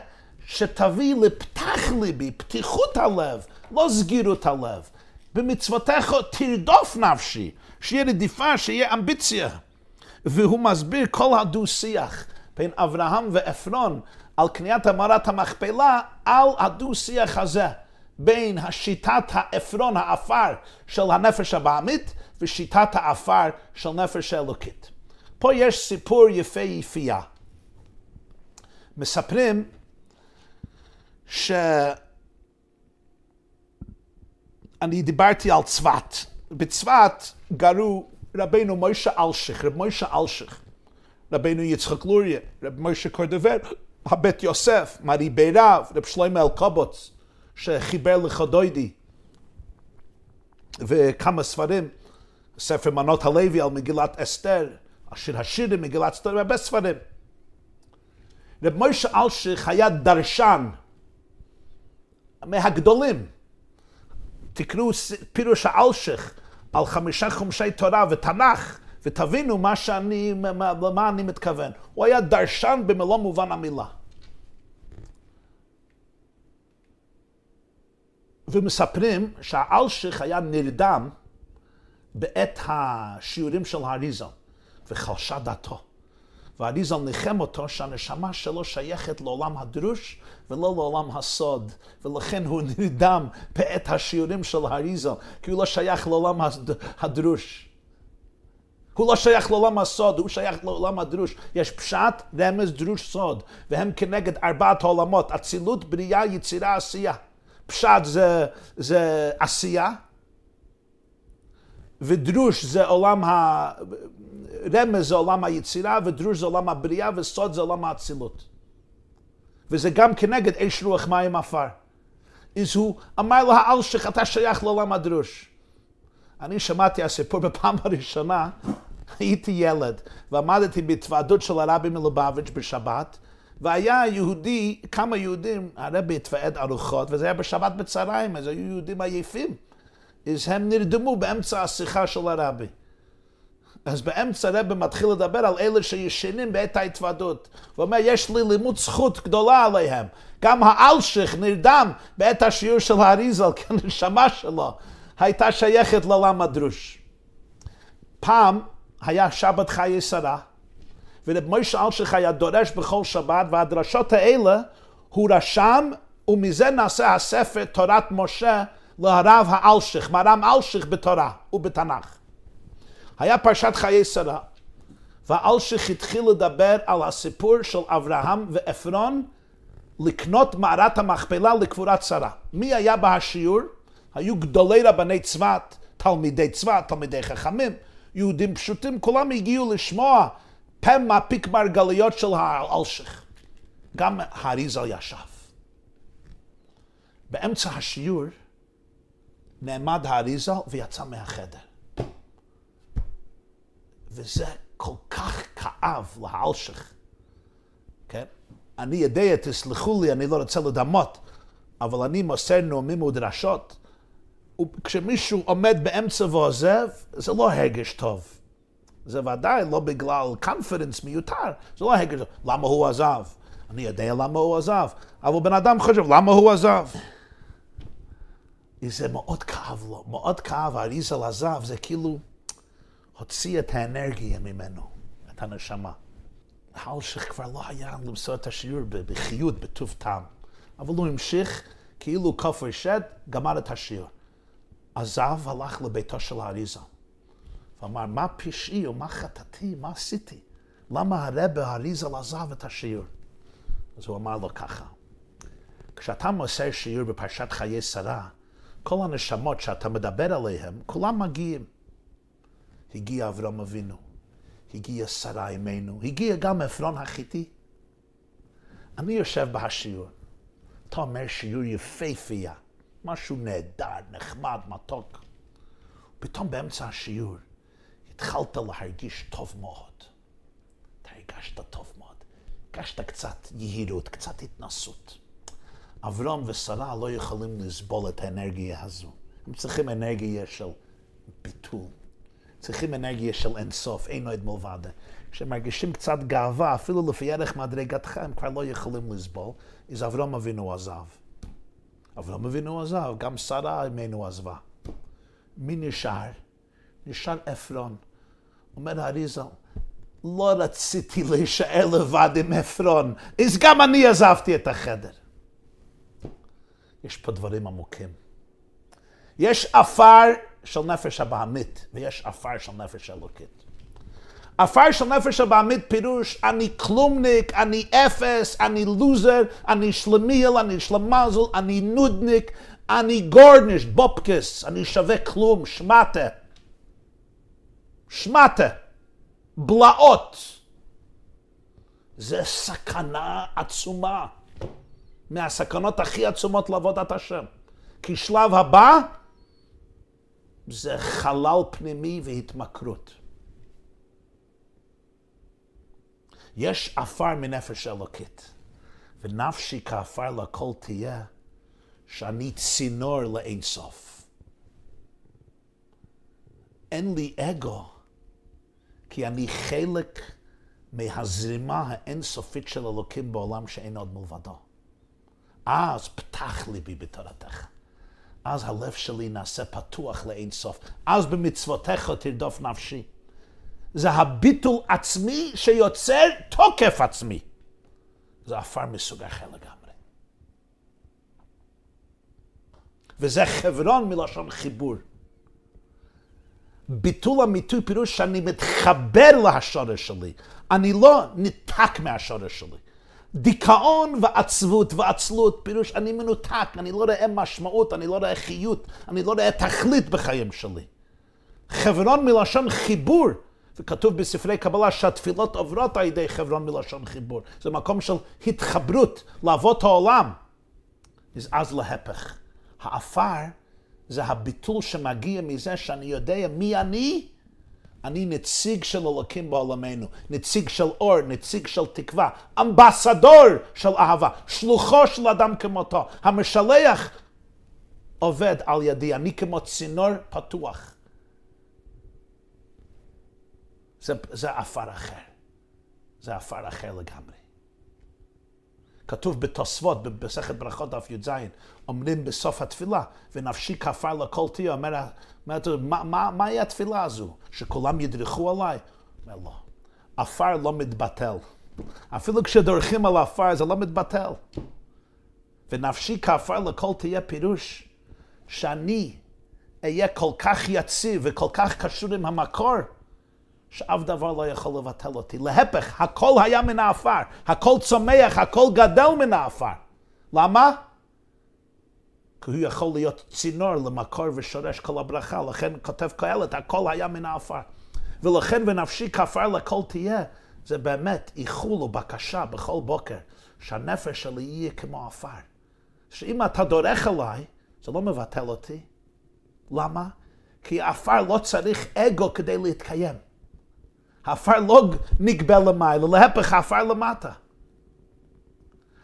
שתביא לפתח ליבי, פתיחות הלב, לא סגירות הלב. במצוותיך תרדוף נפשי, שיהיה רדיפה, שיהיה אמביציה. והוא מסביר כל הדו-שיח בין אברהם ועפרון על קניית המערת המכפלה, על הדו-שיח הזה. בין השיטת העפרון, העפר של הנפש הבעמית, ושיטת העפר של נפש האלוקית. פה יש סיפור יפה יפייה. מספרים שאני דיברתי על צפת. בצפת גרו רבנו מוישה אלשיך, רב מוישה אלשיך, רבנו יצחק לוריה, רב מוישה קורדבר, הבית יוסף, מרי בירב, רב שלמה אלקובוץ, שחיבר לחדוידי, וכמה ספרים, ספר מנות הלוי על מגילת אסתר, השיר השירים, מגילת אסתר, והרבה ספרים. רב מוישה אלשיך היה דרשן מהגדולים. תקראו פירוש האלשיך על חמישה חומשי תורה ותנ"ך, ותבינו מה שאני, למה אני מתכוון. הוא היה דרשן במלוא מובן המילה. ומספרים שהאלשיך היה נרדם בעת השיעורים של האריזון, וחלשה דתו. והאריזון ניחם אותו שהנשמה שלו שייכת לעולם הדרוש ולא לעולם הסוד, ולכן הוא נרדם בעת השיעורים של האריזון, כי הוא לא שייך לעולם הדרוש. הוא לא שייך לעולם הסוד, הוא שייך לעולם הדרוש. יש פשט, רמז, דרוש, סוד, והם כנגד ארבעת העולמות, אצילות, בריאה, יצירה, עשייה. פשט זה, זה עשייה, ודרוש זה עולם ה... רמז זה עולם היצירה, ודרוש זה עולם הבריאה, וסוד זה עולם האצילות. וזה גם כנגד אש רוח מים עפר. אז הוא אמר לה, אלשיך, אתה שייך לעולם הדרוש. אני שמעתי הסיפור בפעם הראשונה, הייתי ילד, ועמדתי בהתוועדות של הרבי מלובביץ' בשבת, והיה יהודי, כמה יהודים, הרבי התוועד ארוחות, וזה היה בשבת בצהריים, אז היו יהודים עייפים. אז הם נרדמו באמצע השיחה של הרבי. אז באמצע הרבי מתחיל לדבר על אלה שישנים בעת ההתוועדות. הוא אומר, יש לי לימוד זכות גדולה עליהם. גם האלשיך נרדם בעת השיעור של האריזל, כי הנשמה שלו הייתה שייכת לעולם הדרוש. פעם היה שבת חיי שרה, ורב מוישה אלשיך היה דורש בכל שבת, והדרשות האלה הוא רשם, ומזה נעשה הספר תורת משה לרב האלשיך, מרם אלשיך בתורה ובתנ"ך. היה פרשת חיי שרה, והאלשיך התחיל לדבר על הסיפור של אברהם ועפרון לקנות מערת המכפלה לקבורת שרה. מי היה בשיעור? היו גדולי רבני צבת, תלמידי צבת, תלמידי חכמים, יהודים פשוטים, כולם הגיעו לשמוע פה מפיק מרגליות של האלשיך. גם האריזל ישב. באמצע השיעור נעמד האריזל ויצא מהחדר. וזה כל כך כאב לאלשיך, כן? אני יודע, תסלחו לי, אני לא רוצה לדמות, אבל אני מוסר נאומים ודרשות, וכשמישהו עומד באמצע ועוזב, זה לא הרגש טוב. זה ודאי לא בגלל קונפידנס מיותר, זה לא הרגש טוב. למה הוא עזב? אני יודע למה הוא עזב, אבל בן אדם חושב, למה הוא עזב? זה מאוד כאב לו, מאוד כאב, האריזל עזב, זה כאילו הוציא את האנרגיה ממנו, את הנשמה. האלשיך כבר לא היה למסור את השיעור בחיות, בטוב טעם. אבל הוא המשיך, כאילו כופר שד, גמר את השיעור. עזב, הלך לביתו של האריזה. ואמר, מה פשעי או מה חטאתי, מה עשיתי? למה הרבה האריזה עזב את השיעור? אז הוא אמר לו ככה, כשאתה מוסר שיעור בפרשת חיי שרה, כל הנשמות שאתה מדבר עליהן, כולם מגיעים. הגיע אברהם אבינו, הגיע שרה אמנו, הגיע גם עפרון החיתי. אני יושב בהשיעור, אתה אומר שיעור יפהפייה, משהו נהדר, נחמד, מתוק. פתאום באמצע השיעור התחלת להרגיש טוב מאוד. אתה הרגשת טוב מאוד. הרגשת קצת יהירות, קצת התנסות. אברהם ושרה לא יכולים לסבול את האנרגיה הזו. הם צריכים אנרגיה של ביטול. צריכים אנרגיה של אינסוף, אין עוד מלבד. כשמרגישים קצת גאווה, אפילו לפי ערך מדרגתך, הם כבר לא יכולים לסבול, אז אברהם אבינו עזב. אברהם אבינו עזב, גם שרה אמנו עזבה. מי נשאר? נשאר עפרון. אומר האריזל, לא רציתי להישאר לבד עם עפרון, אז גם אני עזבתי את החדר. יש פה דברים עמוקים. יש עפר של נפש הבעמית, ויש עפר של נפש אלוקית. עפר של נפש הבעמית פירוש, אני כלומניק, אני אפס, אני לוזר, אני שלמיאל, אני שלמזל, אני נודניק, אני גורניש, בופקס, אני שווה כלום, שמטה. שמטה. בלעות. זה סכנה עצומה. מהסכנות הכי עצומות לעבודת השם. כי שלב הבא זה חלל פנימי והתמכרות. יש עפר מנפש אלוקית, ונפשי כעפר לכל תהיה, שאני צינור לאינסוף. אין לי אגו, כי אני חלק מהזרימה האינסופית של אלוקים בעולם שאין עוד מלבדו. אז פתח ליבי בתורתך. אז הלב שלי נעשה פתוח לאין סוף. אז במצוותיך תרדוף נפשי. זה הביטול עצמי שיוצר תוקף עצמי. זה עפר מסוג אחר לגמרי. וזה חברון מלשון חיבור. ביטול אמיתי פירוש שאני מתחבר להשורש שלי. אני לא ניתק מהשורש שלי. דיכאון ועצבות ועצלות, פירוש אני מנותק, אני לא רואה משמעות, אני לא רואה חיות, אני לא רואה תכלית בחיים שלי. חברון מלשון חיבור, וכתוב בספרי קבלה שהתפילות עוברות על ידי חברון מלשון חיבור. זה מקום של התחברות לאבות העולם. אז אז להפך. העפר זה הביטול שמגיע מזה שאני יודע מי אני אני נציג של אלוקים בעולמנו, נציג של אור, נציג של תקווה, אמבסדור של אהבה, שלוחו של אדם כמותו, המשלח עובד על ידי, אני כמו צינור פתוח. זה, זה עפר אחר, זה עפר אחר לגמרי. כתוב בתוספות, במסכת ברכות דף י"ז, אומרים בסוף התפילה, ונפשי כפר לכל תהיה, אומר, אומר מה, מה, מהי התפילה הזו? שכולם ידרכו עליי? אומר לא, עפר לא מתבטל. אפילו כשדורכים על עפר זה לא מתבטל. ונפשי כעפר לכל תהיה פירוש שאני אהיה כל כך יציב וכל כך קשור עם המקור, שאף דבר לא יכול לבטל אותי. להפך, הכל היה מן העפר, הכל צומח, הכל גדל מן העפר. למה? כי הוא יכול להיות צינור למקור ושורש כל הברכה, לכן כותב קהלת, הכל היה מן העפר. ולכן ונפשי כפר לכל תהיה, זה באמת איחול ובקשה בכל בוקר, שהנפש שלי יהיה כמו עפר. שאם אתה דורך עליי, זה לא מבטל אותי. למה? כי עפר לא צריך אגו כדי להתקיים. העפר לא נגבה למעלה, להפך העפר למטה.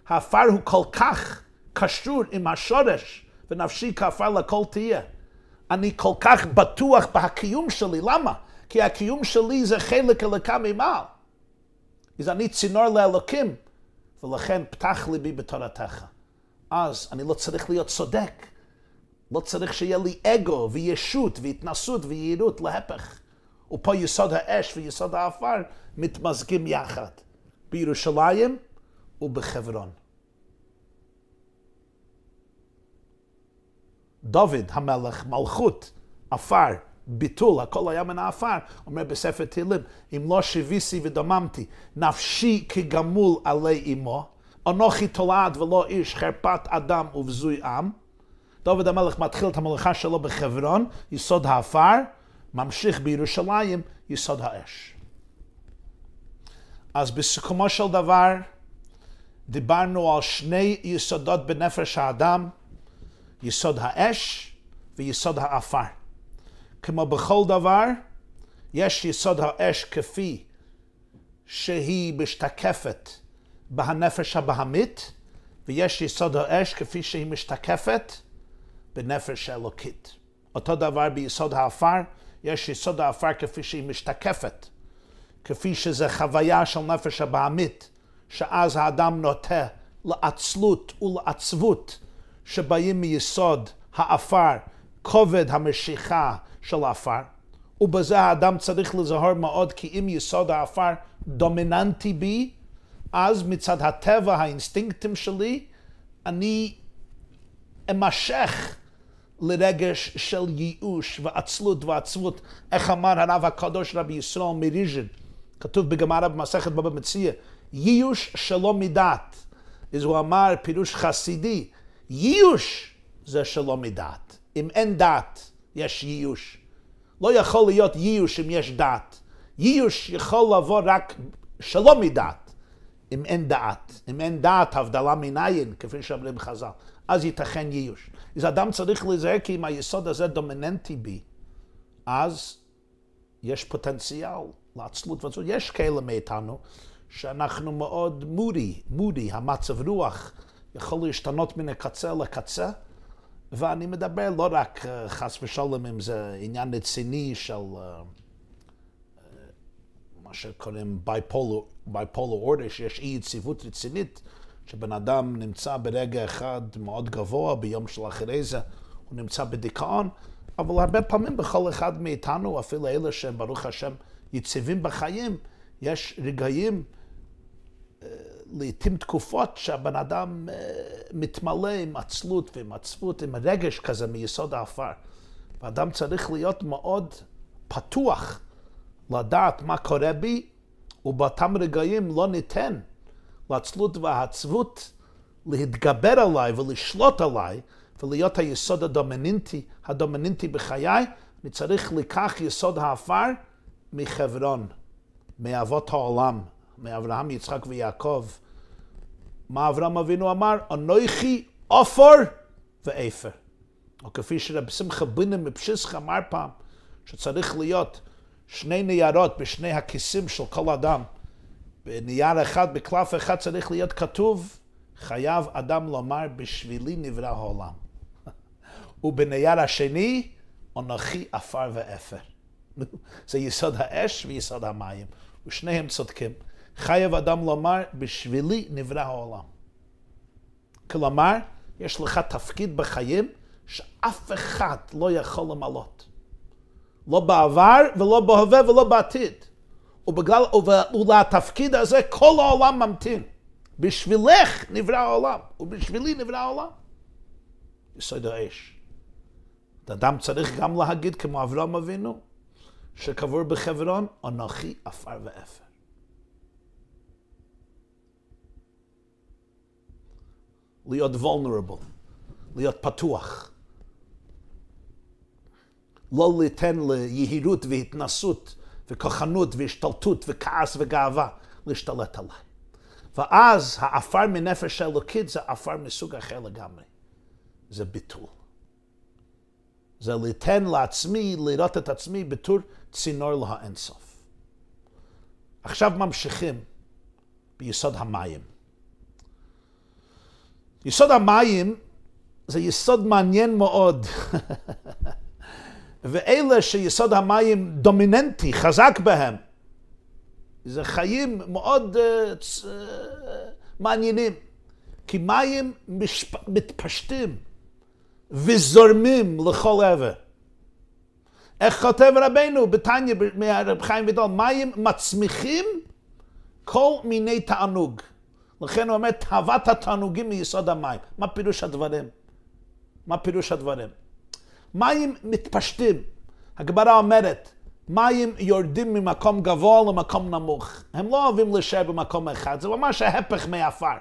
העפר הוא כל כך קשור עם השורש, ונפשי כעפר לכל תהיה. אני כל כך בטוח בהקיום שלי, למה? כי הקיום שלי זה חלק אלוקה ממעל. אז אני צינור לאלוקים, ולכן פתח ליבי בתורתך. אז אני לא צריך להיות צודק. לא צריך שיהיה לי אגו וישות והתנסות ויהירות, להפך. ופה יסוד האש ויסוד העפר מתמזגים יחד, בירושלים ובחברון. דוד המלך, מלכות, עפר, ביטול, הכל היה מן העפר, אומר בספר תהילים, אם לא שיביסי ודממתי, נפשי כגמול עלי אמו, אנוכי תולעת ולא איש, חרפת אדם ובזוי עם. דוד המלך מתחיל את המלאכה שלו בחברון, יסוד העפר, ממשיך בירושלים, יסוד האש. אז בסיכומו של דבר, דיברנו על שני יסודות בנפש האדם, יסוד האש ויסוד העפר. כמו בכל דבר, יש יסוד האש כפי שהיא משתקפת בהנפש הבהמית, ויש יסוד האש כפי שהיא משתקפת בנפש האלוקית. אותו דבר ביסוד העפר, יש יסוד העפר כפי שהיא משתקפת, כפי שזה חוויה של נפש הבעמית, שאז האדם נוטה לעצלות ולעצבות שבאים מיסוד העפר, כובד המשיכה של העפר, ובזה האדם צריך לזהור מאוד כי אם יסוד העפר דומיננטי בי, אז מצד הטבע, האינסטינקטים שלי, אני אמשך לרגש של ייאוש ועצלות ועצבות. איך אמר הרב הקדוש רבי ישראל מריז'ן, כתוב בגמרא במסכת בבא מציע, ייאוש שלא מדעת. אז הוא אמר פירוש חסידי, ייאוש זה שלא מדעת. אם אין דעת, יש ייאוש. לא יכול להיות ייאוש אם יש דעת. ייאוש יכול לבוא רק שלא מדעת, אם אין דעת. אם אין דעת, הבדלה מניין, כפי שאומרים חז"ל, אז ייתכן ייאוש. אז אדם צריך להיזהר כי אם היסוד הזה דומיננטי בי, אז יש פוטנציאל לעצלות ועצלות. יש כאלה מאיתנו שאנחנו מאוד מודי, מודי, המצב רוח יכול להשתנות מן הקצה לקצה, ואני מדבר לא רק אה, חס ושלום אם זה עניין רציני של uh, מה שקוראים bipolar order, שיש אי יציבות רצינית, שבן אדם נמצא ברגע אחד מאוד גבוה, ביום של אחרי זה הוא נמצא בדיכאון, אבל הרבה פעמים בכל אחד מאיתנו, אפילו אלה שהם ברוך השם יציבים בחיים, יש רגעים, אה, לעתים תקופות שהבן אדם אה, מתמלא עם עצלות ועם עצבות, עם רגש כזה מיסוד העפר. ואדם צריך להיות מאוד פתוח לדעת מה קורה בי, ובאותם רגעים לא ניתן לעצלות והעצבות להתגבר עליי ולשלוט עליי ולהיות היסוד הדומיננטי, הדומיננטי בחיי, אני צריך לקח יסוד העפר מחברון, מאבות העולם, מאברהם, יצחק ויעקב. מה אברהם אבינו אמר? אנוכי עופר ואפר. או כפי שרב שמחה בינם מפשיסחה אמר פעם, שצריך להיות שני ניירות בשני הכיסים של כל אדם. בנייר אחד, בקלף אחד צריך להיות כתוב, חייב אדם לומר, בשבילי נברא העולם. ובנייר השני, אנוכי עפר ואפר. זה יסוד האש ויסוד המים, ושניהם צודקים. חייב אדם לומר, בשבילי נברא העולם. כלומר, יש לך תפקיד בחיים שאף אחד לא יכול למלות. לא בעבר ולא בהווה ולא בעתיד. ובגלל, ולתפקיד הזה כל העולם ממתין. בשבילך נברא העולם, ובשבילי נברא העולם. יסוד האש. אדם צריך גם להגיד כמו אברהם אבינו, שקבור בחברון, אנוכי עפר ואפר. להיות vulnerable, להיות פתוח. לא ליתן ליהירות והתנסות וכוחנות והשתלטות וכעס וגאווה להשתלט עליי. ואז העפר מנפש האלוקית זה עפר מסוג אחר לגמרי. זה ביטול. זה ליתן לעצמי, לראות את עצמי בתור צינור לאינסוף. עכשיו ממשיכים ביסוד המים. יסוד המים זה יסוד מעניין מאוד. ואלה שיסוד המים דומיננטי, חזק בהם, זה חיים מאוד uh, צ... uh, מעניינים. כי מים משפ... מתפשטים וזורמים לכל עבר. איך כותב רבנו בתניא מהרב חיים וידול, מים מצמיחים כל מיני תענוג. לכן הוא אומר, תאוות התענוגים מיסוד המים. מה פירוש הדברים? מה פירוש הדברים? מים מתפשטים. הגמרא אומרת, מים יורדים ממקום גבוה למקום נמוך. הם לא אוהבים להישאר במקום אחד, זה ממש ההפך מעפר.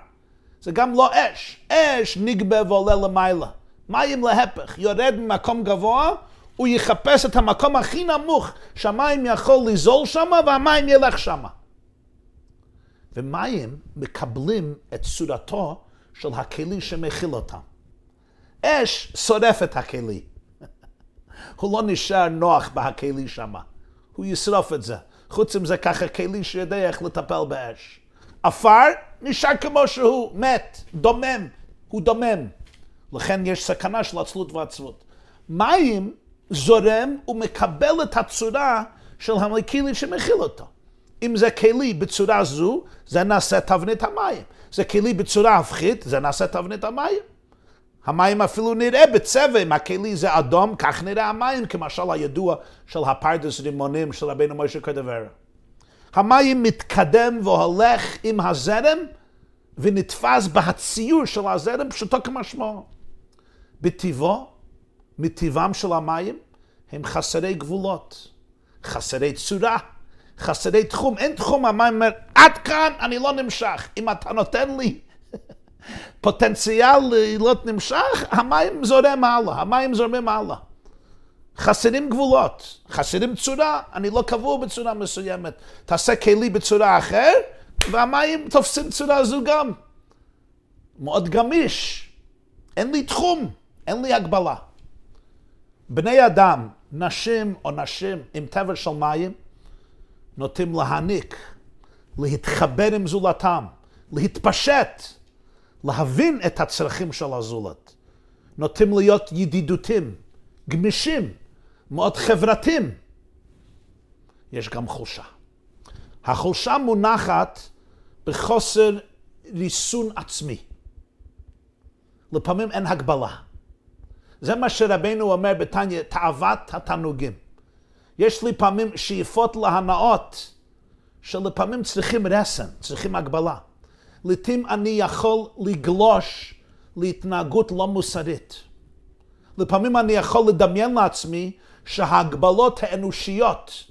זה גם לא אש. אש נגבה ועולה למעלה. מים להפך, יורד ממקום גבוה, הוא יחפש את המקום הכי נמוך, שהמים יכול לזול שם והמים ילך שם. ומים מקבלים את צורתו של הכלי שמכיל אותם. אש שורף את הכלי. הוא לא נשאר נוח בהכלי שם. הוא ישרוף את זה. חוץ מזה ככה כלי שיודע איך לטפל באש. עפר נשאר כמו שהוא, מת, דומם, הוא דומם. לכן יש סכנה של עצלות ועצבות. מים זורם ומקבל את הצורה של הכלי שמכיל אותו. אם זה כלי בצורה זו, זה נעשה תבנית המים. זה כלי בצורה הפכית, זה נעשה תבנית המים. המים אפילו נראה בצבע, אם הכלי זה אדום, כך נראה המים, כמשל הידוע של הפרדס רימונים של רבינו משה קדבר. המים מתקדם והולך עם הזרם, ונתפס בהציור של הזרם, פשוטו כמשמעו. בטבעו, מטבעם של המים, הם חסרי גבולות, חסרי צורה. חסרי תחום, אין תחום, המים אומר, עד כאן אני לא נמשך. אם אתה נותן לי פוטנציאל להיות נמשך, המים זורם הלאה, המים זורמים הלאה. חסרים גבולות, חסרים צורה, אני לא קבוע בצורה מסוימת. תעשה כלי בצורה אחר, והמים תופסים צורה זו גם. מאוד גמיש, אין לי תחום, אין לי הגבלה. בני אדם, נשים או נשים עם טבע של מים, נוטים להעניק, להתחבר עם זולתם, להתפשט, להבין את הצרכים של הזולת. נוטים להיות ידידותים, גמישים, מאוד חברתיים. יש גם חולשה. החולשה מונחת בחוסר ריסון עצמי. לפעמים אין הגבלה. זה מה שרבנו אומר בתניא, תאוות התענוגים. יש לי פעמים שאיפות להנאות, שלפעמים צריכים רסן, צריכים הגבלה. לעתים אני יכול לגלוש להתנהגות לא מוסרית. לפעמים אני יכול לדמיין לעצמי שההגבלות האנושיות,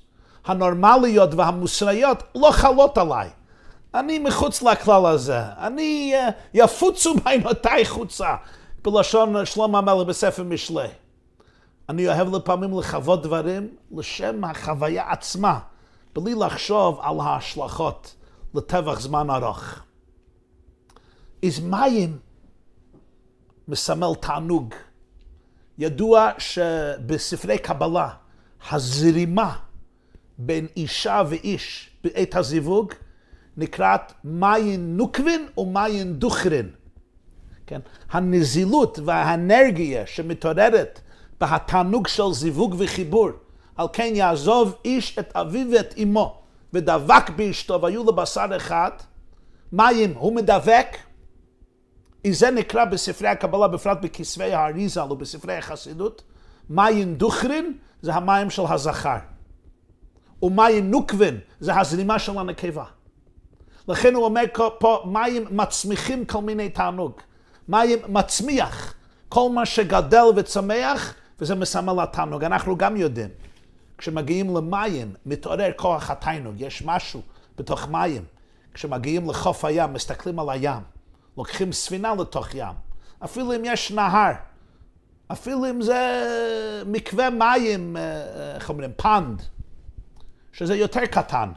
הנורמליות והמוסריות, לא חלות עליי. אני מחוץ לכלל הזה. אני, uh, יפוצו בעינותיי חוצה, בלשון שלמה המלך בספר משלי. אני אוהב לפעמים לחוות דברים לשם החוויה עצמה, בלי לחשוב על ההשלכות לטווח זמן ארוך. אז מים מסמל תענוג. ידוע שבספרי קבלה הזרימה בין אישה ואיש בעת הזיווג נקראת מים נוקבין ומים דוכרין. כן? הנזילות והאנרגיה שמתעוררת בהתענוג של זיווג וחיבור. על כן יעזוב איש את אביו ואת אמו, ודבק באשתו, והיו לו בשר אחד. מים, הוא מדבק. זה נקרא בספרי הקבלה, בפרט בכסבי האריזה ובספרי החסידות, מים דוכרין זה המים של הזכר. ומים נוקבין זה הזרימה של הנקבה. לכן הוא אומר פה, מים מצמיחים כל מיני תענוג. מים מצמיח כל מה שגדל וצמח, וזה מסמל התענוג. אנחנו גם יודעים, כשמגיעים למים, מתעורר כוח התענוג, יש משהו בתוך מים. כשמגיעים לחוף הים, מסתכלים על הים, לוקחים ספינה לתוך ים, אפילו אם יש נהר, אפילו אם זה מקווה מים, אה, אה, איך אומרים, פנד, שזה יותר קטן.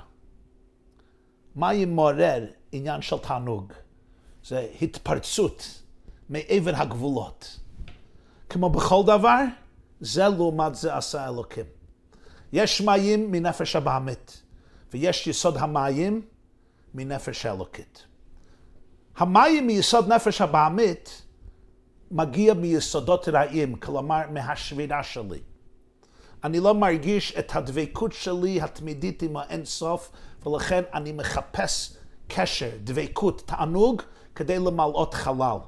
מים מעורר עניין של תענוג. זה התפרצות מעבר הגבולות. כמו בכל דבר, זה לעומת זה עשה אלוקים. יש מים מנפש הבעמית, ויש יסוד המים מנפש האלוקית. המים מיסוד נפש הבעמית מגיע מיסודות רעים, כלומר מהשבירה שלי. אני לא מרגיש את הדבקות שלי התמידית עם האין סוף, ולכן אני מחפש קשר, דבקות, תענוג, כדי למלאות חלל.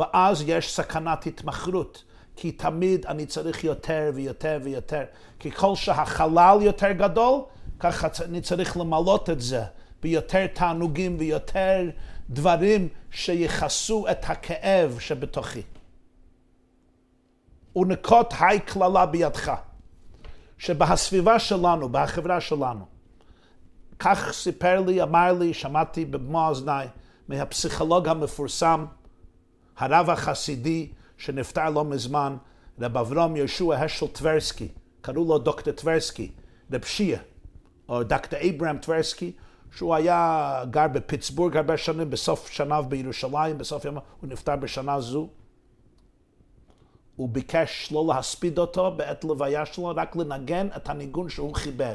ואז יש סכנת התמכרות, כי תמיד אני צריך יותר ויותר ויותר. כי כל שהחלל יותר גדול, ככה אני צריך למלות את זה ביותר תענוגים ויותר דברים שיכסו את הכאב שבתוכי. ונקוט היי קללה בידך, שבהסביבה שלנו, בחברה שלנו, כך סיפר לי, אמר לי, שמעתי במו אוזניי, מהפסיכולוג המפורסם, הרב החסידי שנפטר לא מזמן, רב אברום יהושע השל טברסקי, קראו לו דוקטור טברסקי, רב שיה, או דוקטור אברהם טברסקי, שהוא היה גר בפיטסבורג הרבה שנים, בסוף שנה בירושלים, בסוף יום, הוא נפטר בשנה זו. הוא ביקש לא להספיד אותו בעת לוויה שלו, רק לנגן את הניגון שהוא חיבר.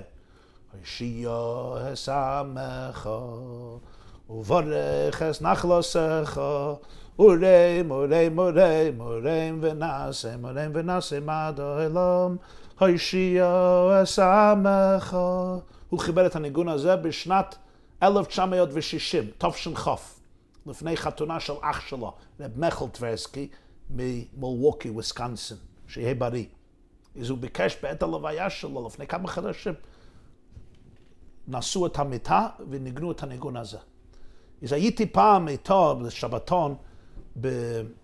שיו אסמכו, ובורך אס נחלוסכו, אורם, אורם, אורם, אורם ונעשה, אורם ונעשה עד העולם, הושיו אסמכו. הוא חיבר את הניגון הזה בשנת 1960, תש"כ, לפני חתונה של אח שלו, רב מיכל טברסקי ממולווקי, וויסקנסין, שיהיה בריא. אז הוא ביקש בעת הלוויה שלו לפני כמה חודשים, נשאו את המיטה וניגנו את הניגון הזה. אז הייתי פעם איתו בשבתון,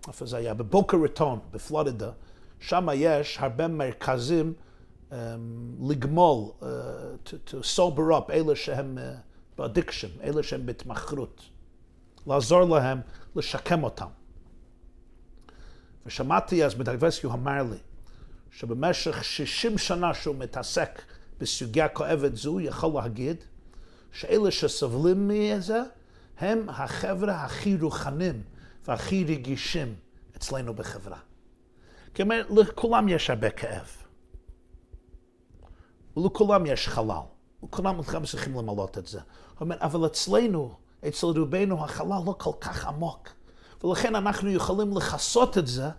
איפה זה היה? בבוקה רטון, בפלורידה, שם יש הרבה מרכזים um, לגמול, uh, to, to sober up, אלה שהם uh, ב addiction, אלה שהם בהתמכרות. לעזור להם, לשקם אותם. ושמעתי אז מד"ר טברסקי, הוא אמר לי, שבמשך 60 שנה שהוא מתעסק בסוגיה כואבת זו, יכול להגיד שאלה שסובלים מזה הם החבר'ה הכי רוחנים והכי רגישים אצלנו בחברה. כלומר, לכולם יש הרבה כאב. ולכולם יש חלל. וכולם צריכים למלות את זה. הוא אומר, אבל אצלנו, אצל רובנו, החלל לא כל כך עמוק. ולכן אנחנו יכולים לכסות את זה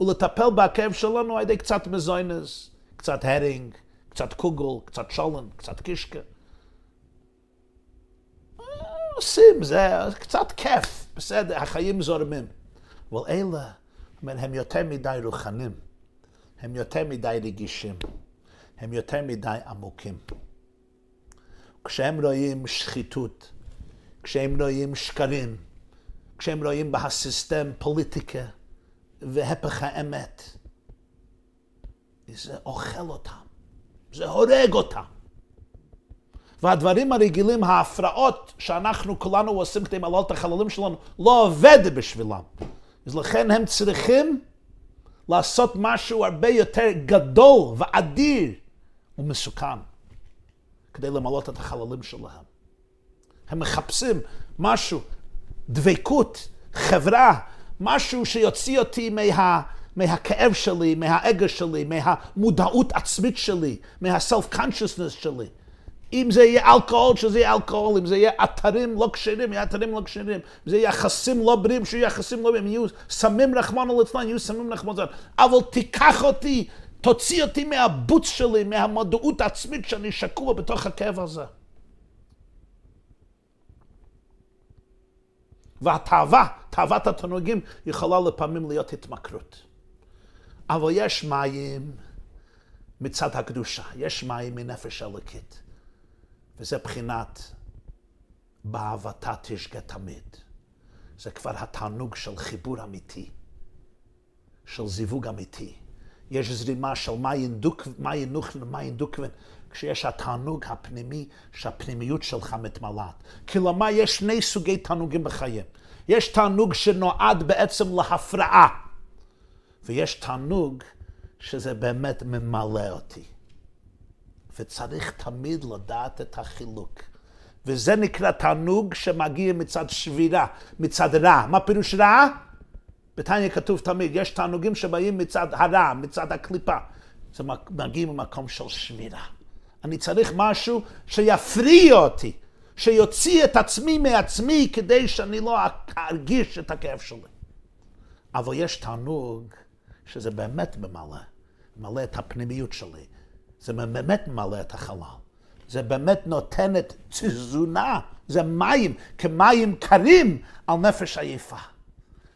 ולטפל בכאב שלנו על ידי קצת מזוינס, קצת הרינג, קצת קוגל, קצת שולן, קצת קישקה. עושים, זה קצת כיף, בסדר, החיים זורמים. אבל אלה, הם יותר מדי רוחנים, הם יותר מדי רגישים, הם יותר מדי עמוקים. כשהם רואים שחיתות, כשהם רואים שקרים, כשהם רואים בהסיסטם פוליטיקה והפך האמת, זה אוכל אותם. זה הורג אותם. והדברים הרגילים, ההפרעות שאנחנו כולנו עושים כדי למלא את החללים שלנו, לא עובד בשבילם. אז לכן הם צריכים לעשות משהו הרבה יותר גדול ואדיר ומסוכן כדי למלא את החללים שלהם. הם מחפשים משהו, דבקות, חברה, משהו שיוציא אותי מה, מהכאב שלי, מהאגו שלי, מהמודעות עצמית שלי, מהסלף-קונשיוסנס שלי. אם זה יהיה אלכוהול, שזה יהיה אלכוהול, אם זה יהיה אתרים לא כשרים, יהיה אתרים לא כשרים, אם זה יהיה יחסים לא בריאים, שיהיו יחסים לא בריאים, יהיו סמים רחמנו ליצלן, יהיו סמים רחמנו ליצלן, אבל תיקח אותי, תוציא אותי מהבוץ שלי, מהמודעות העצמית שאני שקוע בתוך הכאב הזה. והתאווה, תאוות התענוגים, יכולה לפעמים להיות התמכרות. אבל יש מים מצד הקדושה, יש מים מנפש אלוקית. וזה בחינת באהבתה תשגה תמיד. זה כבר התענוג של חיבור אמיתי, של זיווג אמיתי. יש זרימה של מים נוחלן ומים דוקוון, כשיש התענוג הפנימי, שהפנימיות שלך מתמלאת. כלומר, יש שני סוגי תענוגים בחיים. יש תענוג שנועד בעצם להפרעה, ויש תענוג שזה באמת ממלא אותי. וצריך תמיד לדעת את החילוק. וזה נקרא תענוג שמגיע מצד שבירה, מצד רע. מה פירוש רע? בתניא כתוב תמיד, יש תענוגים שבאים מצד הרע, מצד הקליפה. זה מגיע ממקום של שבירה. אני צריך משהו שיפריע אותי, שיוציא את עצמי מעצמי כדי שאני לא ארגיש את הכאב שלי. אבל יש תענוג שזה באמת ממלא, ממלא את הפנימיות שלי. זה באמת ממלא את החלל. זה באמת נותן את תזונה, זה מים, כמים קרים על נפש עייפה.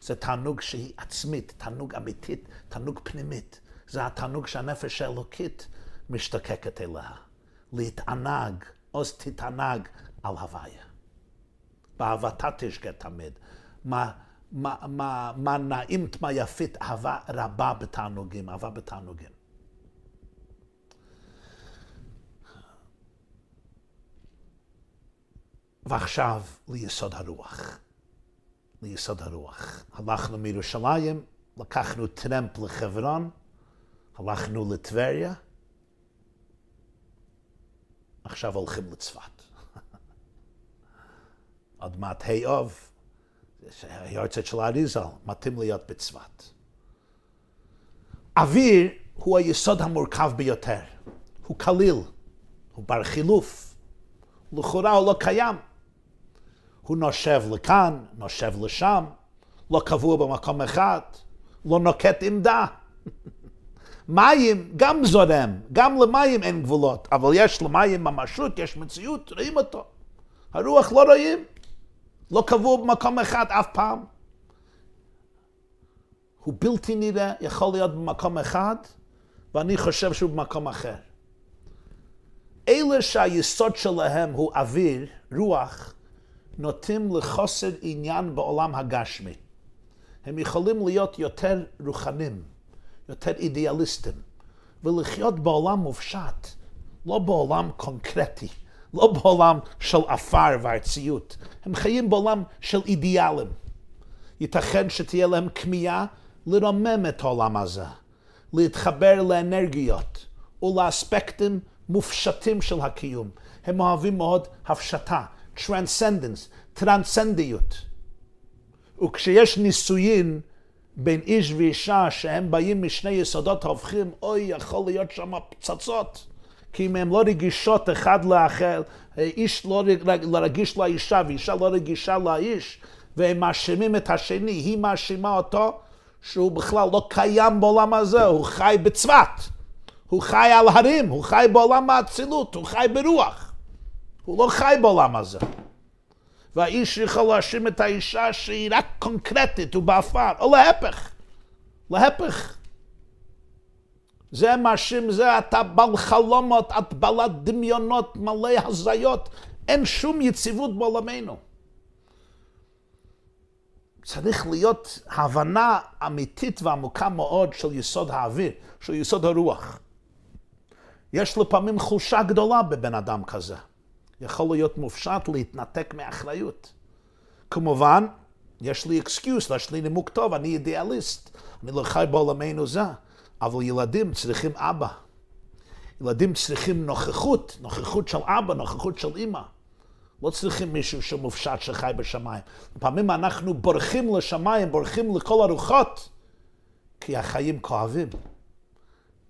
זה תענוג שהיא עצמית, תענוג אמיתית, תענוג פנימית. זה התענוג שהנפש האלוקית משתקקת אליה. להתענג, עוז תתענג על הוויה. באהבתה תשגה תמיד. מה, מה, מה, מה נעים, מה יפית, אהבה רבה בתענוגים, אהבה בתענוגים. ועכשיו ליסוד הרוח. ליסוד הרוח. הלכנו מירושלים, לקחנו טרמפ לחברון, הלכנו לטבריה, עכשיו הולכים לצפת. עוד מעט ה' אוב, היועצת של האריזל, מתאים להיות בצפת. אוויר הוא היסוד המורכב ביותר. הוא קליל, הוא בר חילוף. לכאורה הוא לא קיים. הוא נושב לכאן, נושב לשם, לא קבוע במקום אחד, לא נוקט עמדה. מים גם זורם, גם למים אין גבולות, אבל יש למים ממשות, יש מציאות, רואים אותו. הרוח לא רואים, לא קבוע במקום אחד אף פעם. הוא בלתי נראה, יכול להיות במקום אחד, ואני חושב שהוא במקום אחר. אלה שהיסוד שלהם הוא אוויר, רוח, נוטים לחוסר עניין בעולם הגשמי. הם יכולים להיות יותר רוחנים, יותר אידיאליסטים, ולחיות בעולם מופשט, לא בעולם קונקרטי, לא בעולם של עפר וארציות. הם חיים בעולם של אידיאלים. ייתכן שתהיה להם כמיהה לרומם את העולם הזה, להתחבר לאנרגיות ולאספקטים מופשטים של הקיום. הם אוהבים מאוד הפשטה, transcendence, טרנסנדיות. וכשיש נישואין בין איש ואישה שהם באים משני יסודות הפוכים, אוי, יכול להיות שם פצצות. כי אם הם לא רגישות אחד לאחר, איש לא רגיש לאישה ואישה לא רגישה לאיש, והם מאשימים את השני, היא מאשימה אותו שהוא בכלל לא קיים בעולם הזה, הוא חי בצבת, הוא חי על הרים, הוא חי בעולם האצילות, הוא חי ברוח. הוא לא חי בעולם הזה. והאיש יכול להאשים את האישה שהיא רק קונקרטית ובעפר, או להפך. להפך. זה מאשים זה, אתה בעל חלומות, את בעלת דמיונות, מלא הזיות. אין שום יציבות בעולמנו. צריך להיות הבנה אמיתית ועמוקה מאוד של יסוד האוויר, של יסוד הרוח. יש לפעמים חולשה גדולה בבן אדם כזה. יכול להיות מופשט להתנתק מאחריות. כמובן, יש לי אקסקיוס, יש לי נימוק טוב, אני אידיאליסט, אני לא חי בעולמנו זה, אבל ילדים צריכים אבא. ילדים צריכים נוכחות, נוכחות של אבא, נוכחות של אימא. לא צריכים מישהו שמופשט שחי בשמיים. לפעמים אנחנו בורחים לשמיים, בורחים לכל הרוחות, כי החיים כואבים,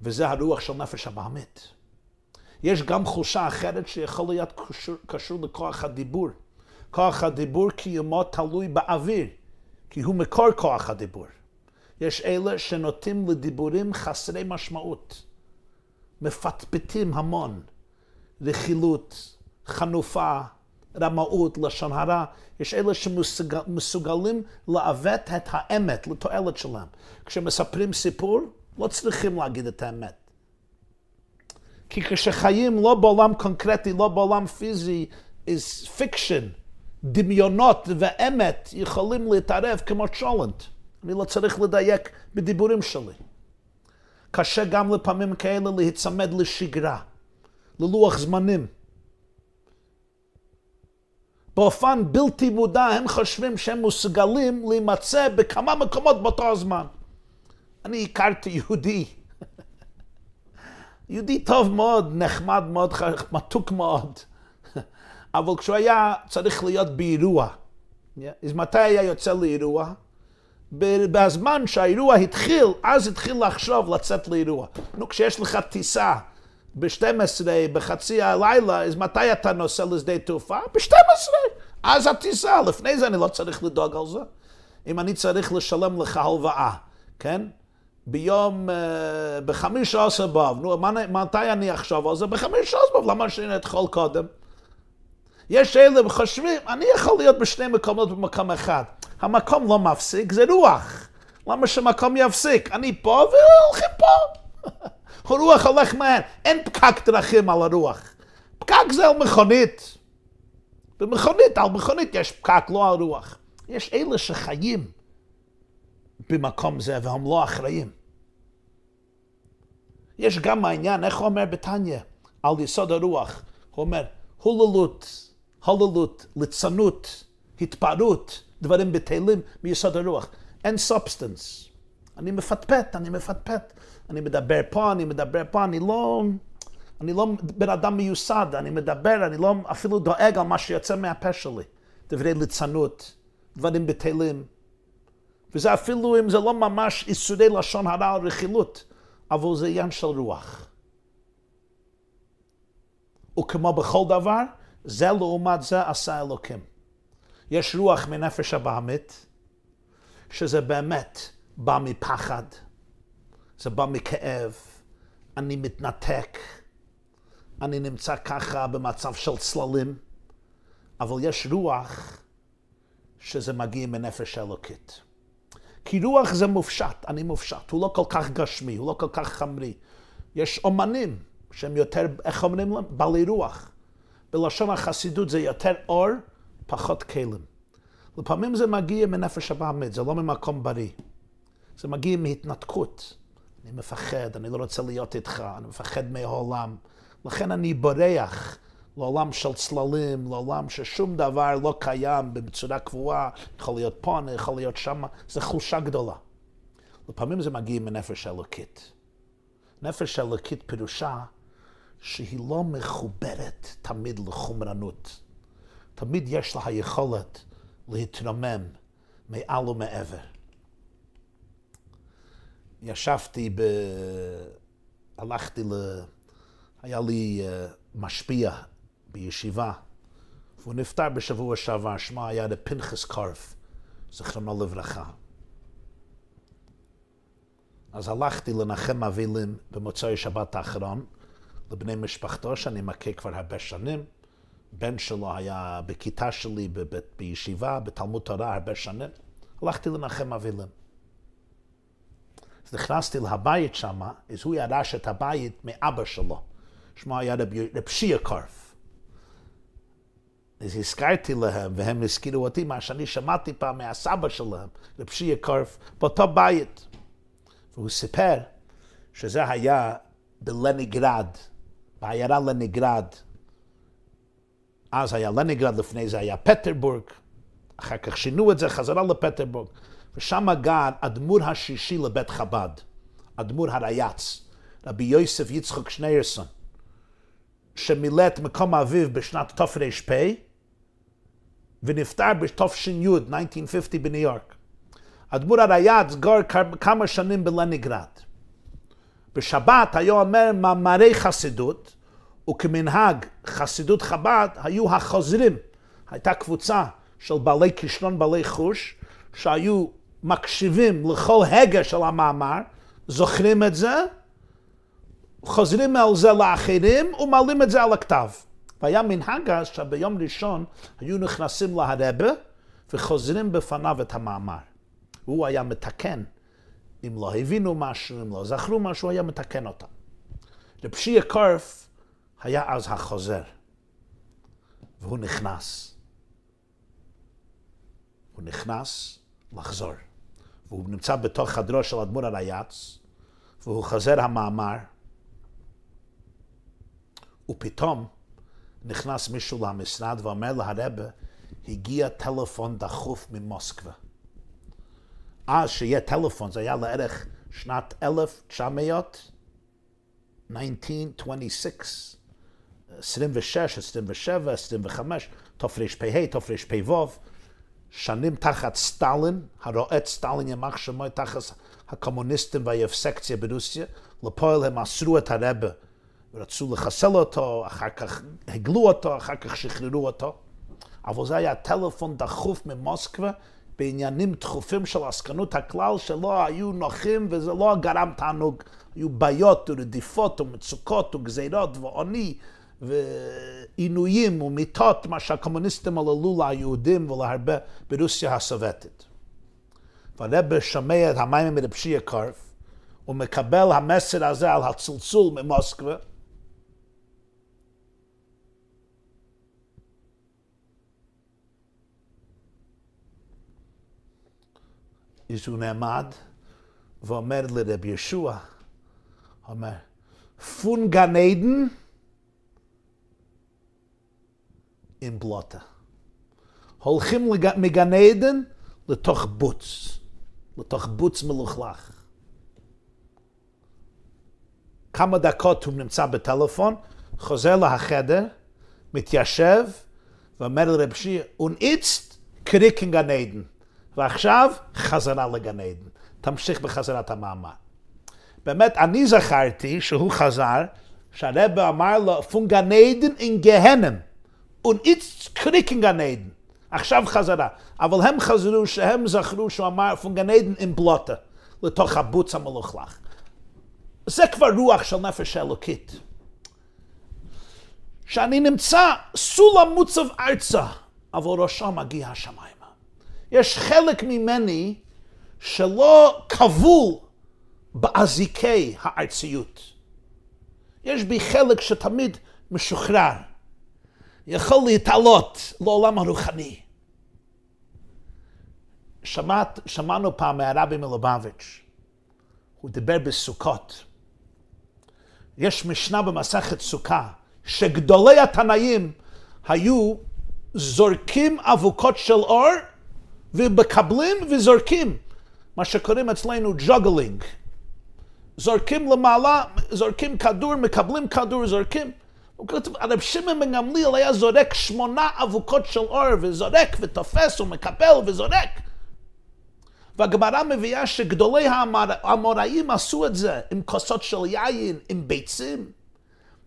וזה הרוח של נפש הבעמית. יש גם חושה אחרת שיכול להיות קשור, קשור לכוח הדיבור. כוח הדיבור קיומו תלוי באוויר, כי הוא מקור כוח הדיבור. יש אלה שנוטים לדיבורים חסרי משמעות, מפטפטים המון, רכילות, חנופה, רמאות, לשון הרע. יש אלה שמסוגלים לעוות את האמת לתועלת שלהם. כשמספרים סיפור, לא צריכים להגיד את האמת. כי כשחיים לא בעולם קונקרטי, לא בעולם פיזי, is fiction, דמיונות ואמת יכולים להתערב כמו צ'ולנט. אני לא צריך לדייק בדיבורים שלי. קשה גם לפעמים כאלה להיצמד לשגרה, ללוח זמנים. באופן בלתי מודע הם חושבים שהם מסוגלים להימצא בכמה מקומות באותו הזמן. אני הכרתי יהודי, יהודי טוב מאוד, נחמד מאוד, מתוק מאוד, אבל כשהוא היה צריך להיות באירוע, אז מתי היה יוצא לאירוע? בזמן שהאירוע התחיל, אז התחיל לחשוב לצאת לאירוע. נו, כשיש לך טיסה ב-12, בחצי הלילה, אז מתי אתה נוסע לשדה תעופה? ב-12. אז הטיסה, לפני זה אני לא צריך לדאוג על זה. אם אני צריך לשלם לך הלוואה, כן? ביום, uh, בחמיש עשר באב, נו, מתי אני אחשוב על זה? בחמיש עשר באב, למה שאני אתחול קודם? יש אלה חושבים, אני יכול להיות בשני מקומות במקום אחד. המקום לא מפסיק, זה רוח. למה שמקום יפסיק? אני פה והולכים פה. הרוח הולך מהר, אין פקק דרכים על הרוח. פקק זה על מכונית. במכונית, על מכונית יש פקק, לא על רוח. יש אלה שחיים במקום זה והם לא אחראים. יש גם העניין, איך אומר בתניא, על יסוד הרוח? הוא אומר, הוללות, הוללות, ליצנות, התפרעות, דברים בטלים מיסוד הרוח. אין substance. אני מפטפט, אני מפטפט. אני מדבר פה, אני מדבר פה, אני לא... אני לא בן אדם מיוסד, אני מדבר, אני לא אפילו דואג על מה שיוצא מהפה שלי. דברי ליצנות, דברים בטלים. וזה אפילו אם זה לא ממש איסורי לשון הרע או רכילות, אבל זה עניין של רוח. וכמו בכל דבר, זה לעומת זה עשה אלוקים. יש רוח מנפש הבעמית, שזה באמת בא מפחד, זה בא מכאב, אני מתנתק, אני נמצא ככה במצב של צללים, אבל יש רוח שזה מגיע מנפש אלוקית. כי רוח זה מופשט, אני מופשט, הוא לא כל כך גשמי, הוא לא כל כך חמרי. יש אומנים שהם יותר, איך אומרים להם? בעלי רוח. בלשון החסידות זה יותר אור, פחות כלים. לפעמים זה מגיע מנפש הבעמית, זה לא ממקום בריא. זה מגיע מהתנתקות. אני מפחד, אני לא רוצה להיות איתך, אני מפחד מהעולם. לכן אני בורח לעולם של צללים, לעולם ששום דבר לא קיים בצורה קבועה, יכול להיות פה, יכול להיות שם, זו חולשה גדולה. לפעמים זה מגיע מנפש אלוקית. נפש אלוקית פירושה שהיא לא מחוברת תמיד לחומרנות. תמיד יש לה היכולת להתרומם מעל ומעבר. ישבתי ב... הלכתי ל... היה לי uh, משפיע בישיבה, והוא נפטר בשבוע שעבר, שמו היה לפנחס קרף, זכרונו לברכה. אז הלכתי לנחם אבילים במוצאי שבת האחרון, לבני משפחתו, שאני מכיר כבר הרבה שנים. בן שלו היה בכיתה שלי בבית, בישיבה, בתלמוד תורה הרבה שנים. הלכתי לנחם אבילים. אז נכנסתי לבית שם, אז הוא ירש את הבית מאבא שלו. שמו היה רב שיה קרף. אז הזכרתי להם, והם הזכירו אותי מה שאני שמעתי פעם מהסבא שלהם, רב שיה באותו בית. והוא סיפר שזה היה בלניגרד, בעיירה לניגרד. אז היה לניגרד, לפני זה היה פטרבורג, אחר כך שינו את זה, חזרה לפטרבורג. ושם גר אדמו"ר השישי לבית חב"ד, אדמו"ר הרייץ, רבי יוסף יצחק שניירסון, שמילא את מקום אביו בשנת תר"פ, ונפטר בתש"י, 1950 בניו יורק. אדמו"ר הרייץ גר כמה שנים בלנינגרד. בשבת היה אומר מאמרי חסידות, וכמנהג חסידות חב"ד היו החוזרים. הייתה קבוצה של בעלי כישרון, בעלי חוש, שהיו מקשיבים לכל הגה של המאמר, זוכרים את זה, חוזרים על זה לאחרים ומעלים את זה על הכתב. והיה מנהג אז שביום ראשון היו נכנסים להרבה וחוזרים בפניו את המאמר. הוא היה מתקן. אם לא הבינו משהו, אם לא זכרו משהו, היה מתקן אותם. רב שיה קורף היה אז החוזר, והוא נכנס. הוא נכנס לחזור. והוא נמצא בתוך חדרו של אדמו"ר הרייץ, והוא חוזר המאמר, ופתאום נכנס מישהו למשרד ואומר להרבה, הגיע טלפון דחוף ממוסקבה. אז שיהיה טלפון, זה היה לערך שנת 1900, 1926, 26, 27, 25, תרפ"ה, תרפ"ו, שנים תחת סטלין, את סטלין ימח שמו תחת הקומוניסטים והיפסקציה ברוסיה, לפועל הם אסרו את הרבה ורצו לחסל אותו, אחר כך הגלו אותו, אחר כך שחררו אותו. אבל זה היה טלפון דחוף ממוסקבה בעניינים דחופים של עסקנות הכלל שלא היו נוחים וזה לא גרם תענוג. היו בעיות ורדיפות ומצוקות וגזירות ועוני ועינויים ומיתות, מה שהקומוניסטים עללו ליהודים ולהרבה ברוסיה הסובייטית. והרב שומע את המים מרב שיה קרף ומקבל המסר הזה על הצלצול ממוסקבה אז הוא נעמד ואומר לרב ישוע, אומר, פון גן עדן עם בלוטה. הולכים מגן עדן לתוך בוץ, לתוך בוץ מלוכלך. כמה דקות הוא נמצא בטלפון, חוזר לחדר, מתיישב, ואומר לרב שיר, אונאיצט קריקן גן עדן. ועכשיו חזרה לגן עדן. תמשיך בחזרת המאמר. באמת, אני זכרתי שהוא חזר, שהרבא אמר לו, פון גן עדן אין גהנם, und קריקן גן עדן. עכשיו חזרה. אבל הם חזרו שהם זכרו שהוא אמר פון גן עדן אין בלוטה, לתוך הבוץ המלוכלך. זה כבר רוח של נפש אלוקית. שאני נמצא סולם מוצב ארצה, אבל ראשו מגיע השמיים. יש חלק ממני שלא כבול באזיקי הארציות. יש בי חלק שתמיד משוחרר, יכול להתעלות לעולם הרוחני. שמעת, שמענו פעם מהרבי מלובביץ', הוא דיבר בסוכות. יש משנה במסכת סוכה, שגדולי התנאים היו זורקים אבוקות של אור ומקבלים וזורקים, מה שקוראים אצלנו ג'וגלינג. זורקים למעלה, זורקים כדור, מקבלים כדור, זורקים. הרב שמעון בן גמליאל היה זורק שמונה אבוקות של אור, וזורק ותופס ומקבל וזורק. והגמרא מביאה שגדולי האמוראים עשו את זה עם כוסות של יין, עם ביצים.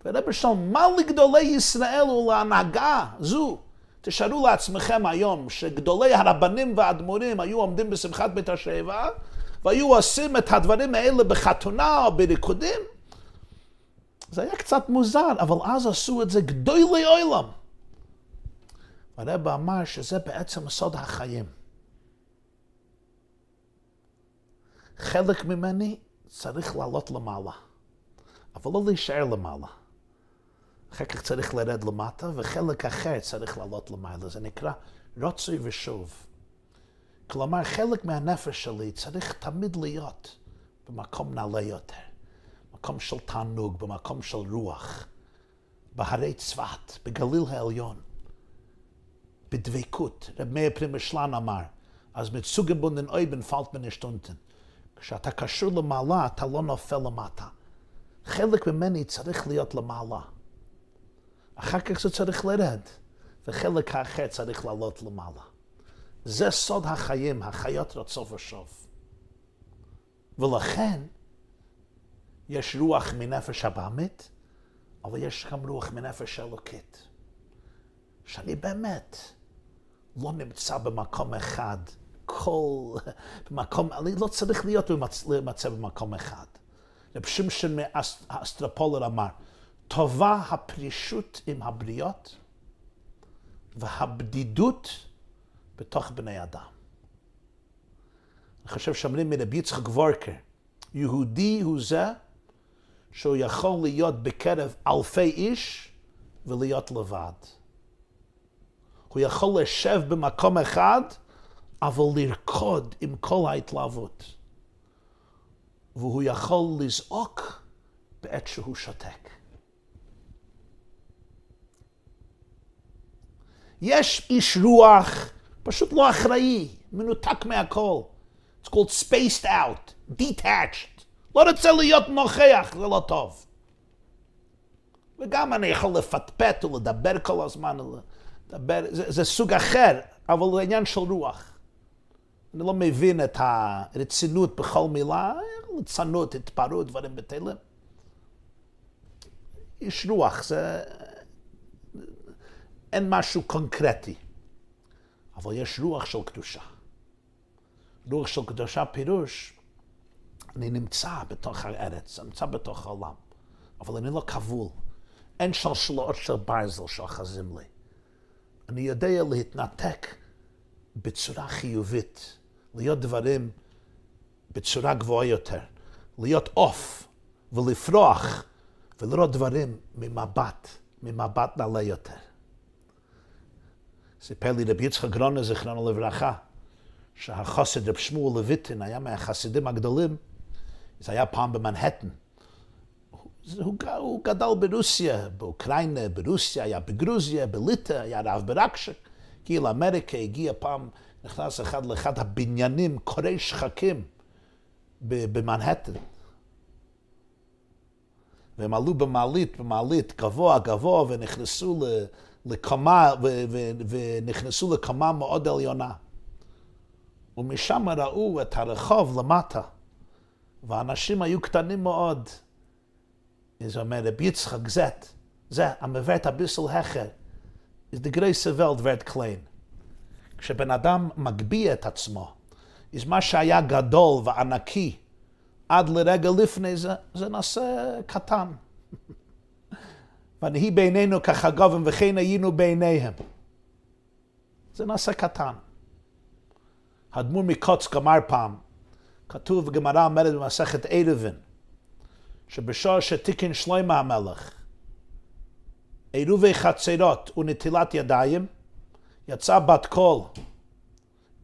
ורבי שלום, מה לגדולי ישראל ולהנהגה זו? תשאלו לעצמכם היום שגדולי הרבנים והאדמו"רים היו עומדים בשמחת בית השבע והיו עושים את הדברים האלה בחתונה או בריקודים? זה היה קצת מוזר, אבל אז עשו את זה גדולי עולם. הרב אמר שזה בעצם סוד החיים. חלק ממני צריך לעלות למעלה, אבל לא להישאר למעלה. אחר כך צריך לרד למטה, וחלק אחר צריך לעלות למעלה. זה נקרא רוצוי ושוב. כלומר, חלק מהנפש שלי צריך תמיד להיות במקום נעלה יותר, מקום של תענוג, במקום של רוח, בהרי צפת, בגליל העליון, בדבקות. רב מאיר פרימשלן אמר, אז מצוגן בונדן אויבן פלט מן השטונטן. כשאתה קשור למעלה, אתה לא נופל למטה. חלק ממני צריך להיות למעלה. אחר כך זה צריך לרד, וחלק האחר צריך לעלות למעלה. זה סוד החיים, החיות רצוף ושוב. ולכן יש רוח מנפש הבעמית, אבל יש גם רוח מנפש אלוקית. שאני באמת לא נמצא במקום אחד, כל... במקום, אני לא צריך להיות במצב במקום אחד. רב שמשון מאסטרפולר אמר, טובה הפרישות עם הבריות והבדידות בתוך בני אדם. אני חושב שאומרים מרבי יצחק וורקר, יהודי הוא זה שהוא יכול להיות בקרב אלפי איש ולהיות לבד. הוא יכול לשבת במקום אחד, אבל לרקוד עם כל ההתלהבות. והוא יכול לזעוק בעת שהוא שותק. יש איש רוח פשוט לא אחראי, מנותק מהכל. It's called spaced out, detached. לא רוצה להיות נוכח, זה לא טוב. וגם אני יכול לפטפט ולדבר כל הזמן, לדבר, זה, זה סוג אחר, אבל זה עניין של רוח. אני לא מבין את הרצינות בכל מילה, ליצנות, התפרעות, דברים בתלם. יש רוח, זה... אין משהו קונקרטי. אבל יש רוח של קדושה. רוח של קדושה פירוש, אני נמצא בתוך הארץ, אני נמצא בתוך העולם, אבל אני לא כבול. אין שלשלות של ברזל שאוחזים לי. אני יודע להתנתק בצורה חיובית, להיות דברים בצורה גבוהה יותר, להיות עוף ולפרוח ולראות דברים ממבט, ממבט נעלה יותר. סיפר לי רבי יצחק גרונה, זיכרונו לברכה, שהחוסד רב שמואל לויטין היה מהחסידים הגדולים, זה היה פעם במנהטן. הוא, הוא גדל ברוסיה, באוקראינה, ברוסיה, היה בגרוזיה, בליטא, היה רב ברקשק, הגיע לאמריקה, הגיע פעם, נכנס אחד לאחד הבניינים, קורי שחקים במנהטן. והם עלו במעלית, במעלית, גבוה, גבוה, ונכנסו לקומה, ונכנסו לקומה מאוד עליונה. ומשם ראו את הרחוב למטה, והאנשים היו קטנים מאוד. זה אומר, רבי יצחק זט, זה, המבט הביסל הכר, is the grace wird klein. כשבן אדם מגביה את עצמו, is מה שהיה גדול וענקי עד לרגע לפני זה, זה נעשה קטן. ונהי בינינו כחגובים וכן היינו בעיניהם. זה נעשה קטן. האדמו"ר מקוץ גמר פעם, כתוב בגמרא אומרת במסכת ערבין, שבשעה שתיקן שלמה המלך, עירובי חצרות ונטילת ידיים, יצא בת קול,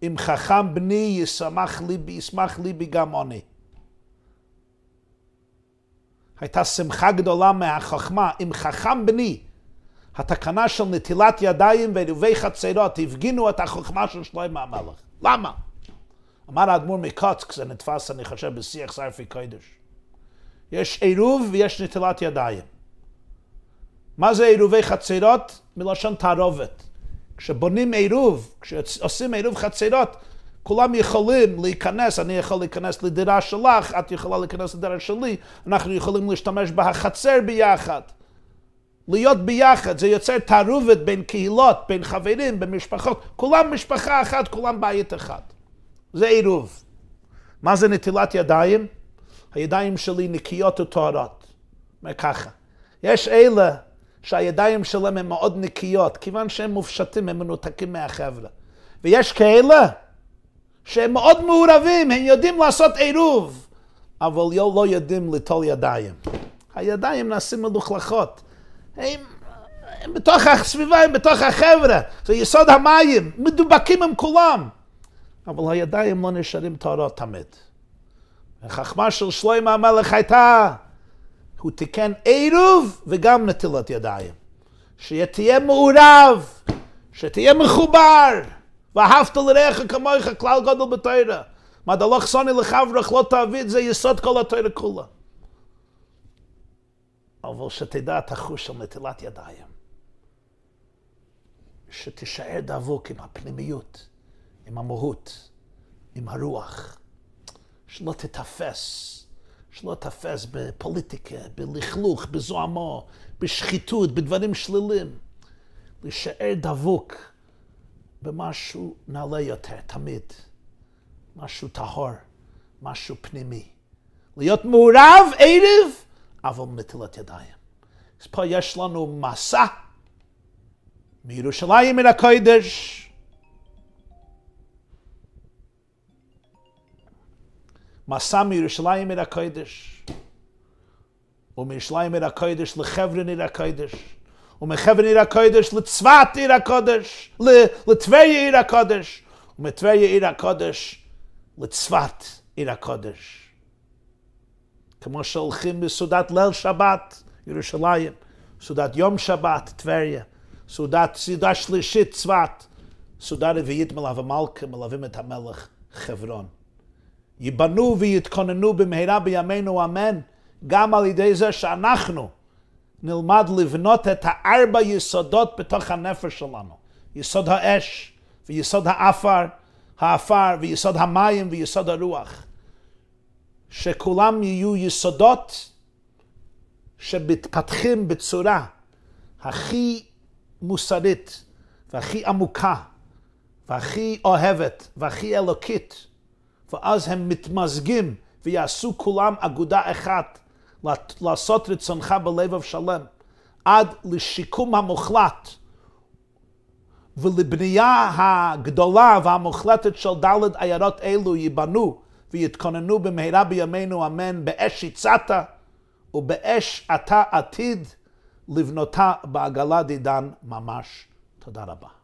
אם חכם בני ישמח ליבי, ישמח ליבי גם אני. הייתה שמחה גדולה מהחוכמה, אם חכם בני, התקנה של נטילת ידיים ועירובי חצרות הפגינו את החוכמה של שלמה המלך. למה? אמר האדמו"ר מקוצק, זה נתפס, אני חושב, בשיח סרפי קודש. יש עירוב ויש נטילת ידיים. מה זה עירובי חצרות? מלשון תערובת. כשבונים עירוב, כשעושים עירוב חצרות, כולם יכולים להיכנס, אני יכול להיכנס לדירה שלך, את יכולה להיכנס לדירה שלי, אנחנו יכולים להשתמש בחצר ביחד. להיות ביחד, זה יוצר תערובת בין קהילות, בין חברים, בין משפחות, כולם משפחה אחת, כולם בית אחד. זה עירוב. מה זה נטילת ידיים? הידיים שלי נקיות וטהרות. אומר ככה, יש אלה שהידיים שלהם הן מאוד נקיות, כיוון שהם מופשטים, הם מנותקים מהחבר'ה. ויש כאלה שהם מאוד מעורבים, הם יודעים לעשות עירוב, אבל לא יודעים ליטול ידיים. הידיים נעשים מלוכלכות. הם, הם בתוך הסביבה, הם בתוך החבר'ה, זה יסוד המים, מדובקים עם כולם. אבל הידיים לא נשארים טהרות תמיד. החכמה של שלמה המלך הייתה, הוא תיקן עירוב וגם נטילת ידיים. שתהיה מעורב, שתהיה מחובר, ואהבת לרעך כמוך כלל גדול בתוירה. מה דלוך סוני לחברך לא תעביד, זה יסוד כל התוירה כולה. אבל שתדע את החוש של נטילת ידיים. שתישאר דבוק עם הפנימיות, עם המהות, עם הרוח. שלא תתפס, שלא תתפס בפוליטיקה, בלכלוך, בזוהמו, בשחיתות, בדברים שלילים. להישאר דבוק במשהו נעלה יותר, תמיד. משהו טהור, משהו פנימי. להיות מעורב ערב, אבל מטילת ידיים. אז פה יש לנו מסע מירושלים מן הקודש. מסע מירושלים מן הקודש. ומירושלים מן הקודש לחברן עיר הקודש. ומחברן עיר הקודש לצפת עיר הקודש. לטבריה עיר הקודש. ומטבריה עיר הקודש לצפת עיר הקודש. כמו שהולכים בסעודת ליל שבת, ירושלים, סעודת יום שבת, טבריה, סעודת סעודה שלישית, צפת, סעודה רביעית מלווה מלכה, מלווים את המלך חברון. ייבנו ויתכוננו במהרה בימינו אמן, גם על ידי זה שאנחנו נלמד לבנות את הארבע יסודות בתוך הנפש שלנו. יסוד האש, ויסוד האפר, האפר, ויסוד המים, ויסוד הרוח. שכולם יהיו יסודות שמתפתחים בצורה הכי מוסרית והכי עמוקה והכי אוהבת והכי אלוקית, ואז הם מתמזגים ויעשו כולם אגודה אחת לעשות רצונך בלב אבשלם, עד לשיקום המוחלט ולבנייה הגדולה והמוחלטת של דלת עיירות אלו ייבנו ויתכוננו במהרה בימינו אמן באש הצעת ובאש אתה עתיד לבנותה בעגלה דידן ממש. תודה רבה.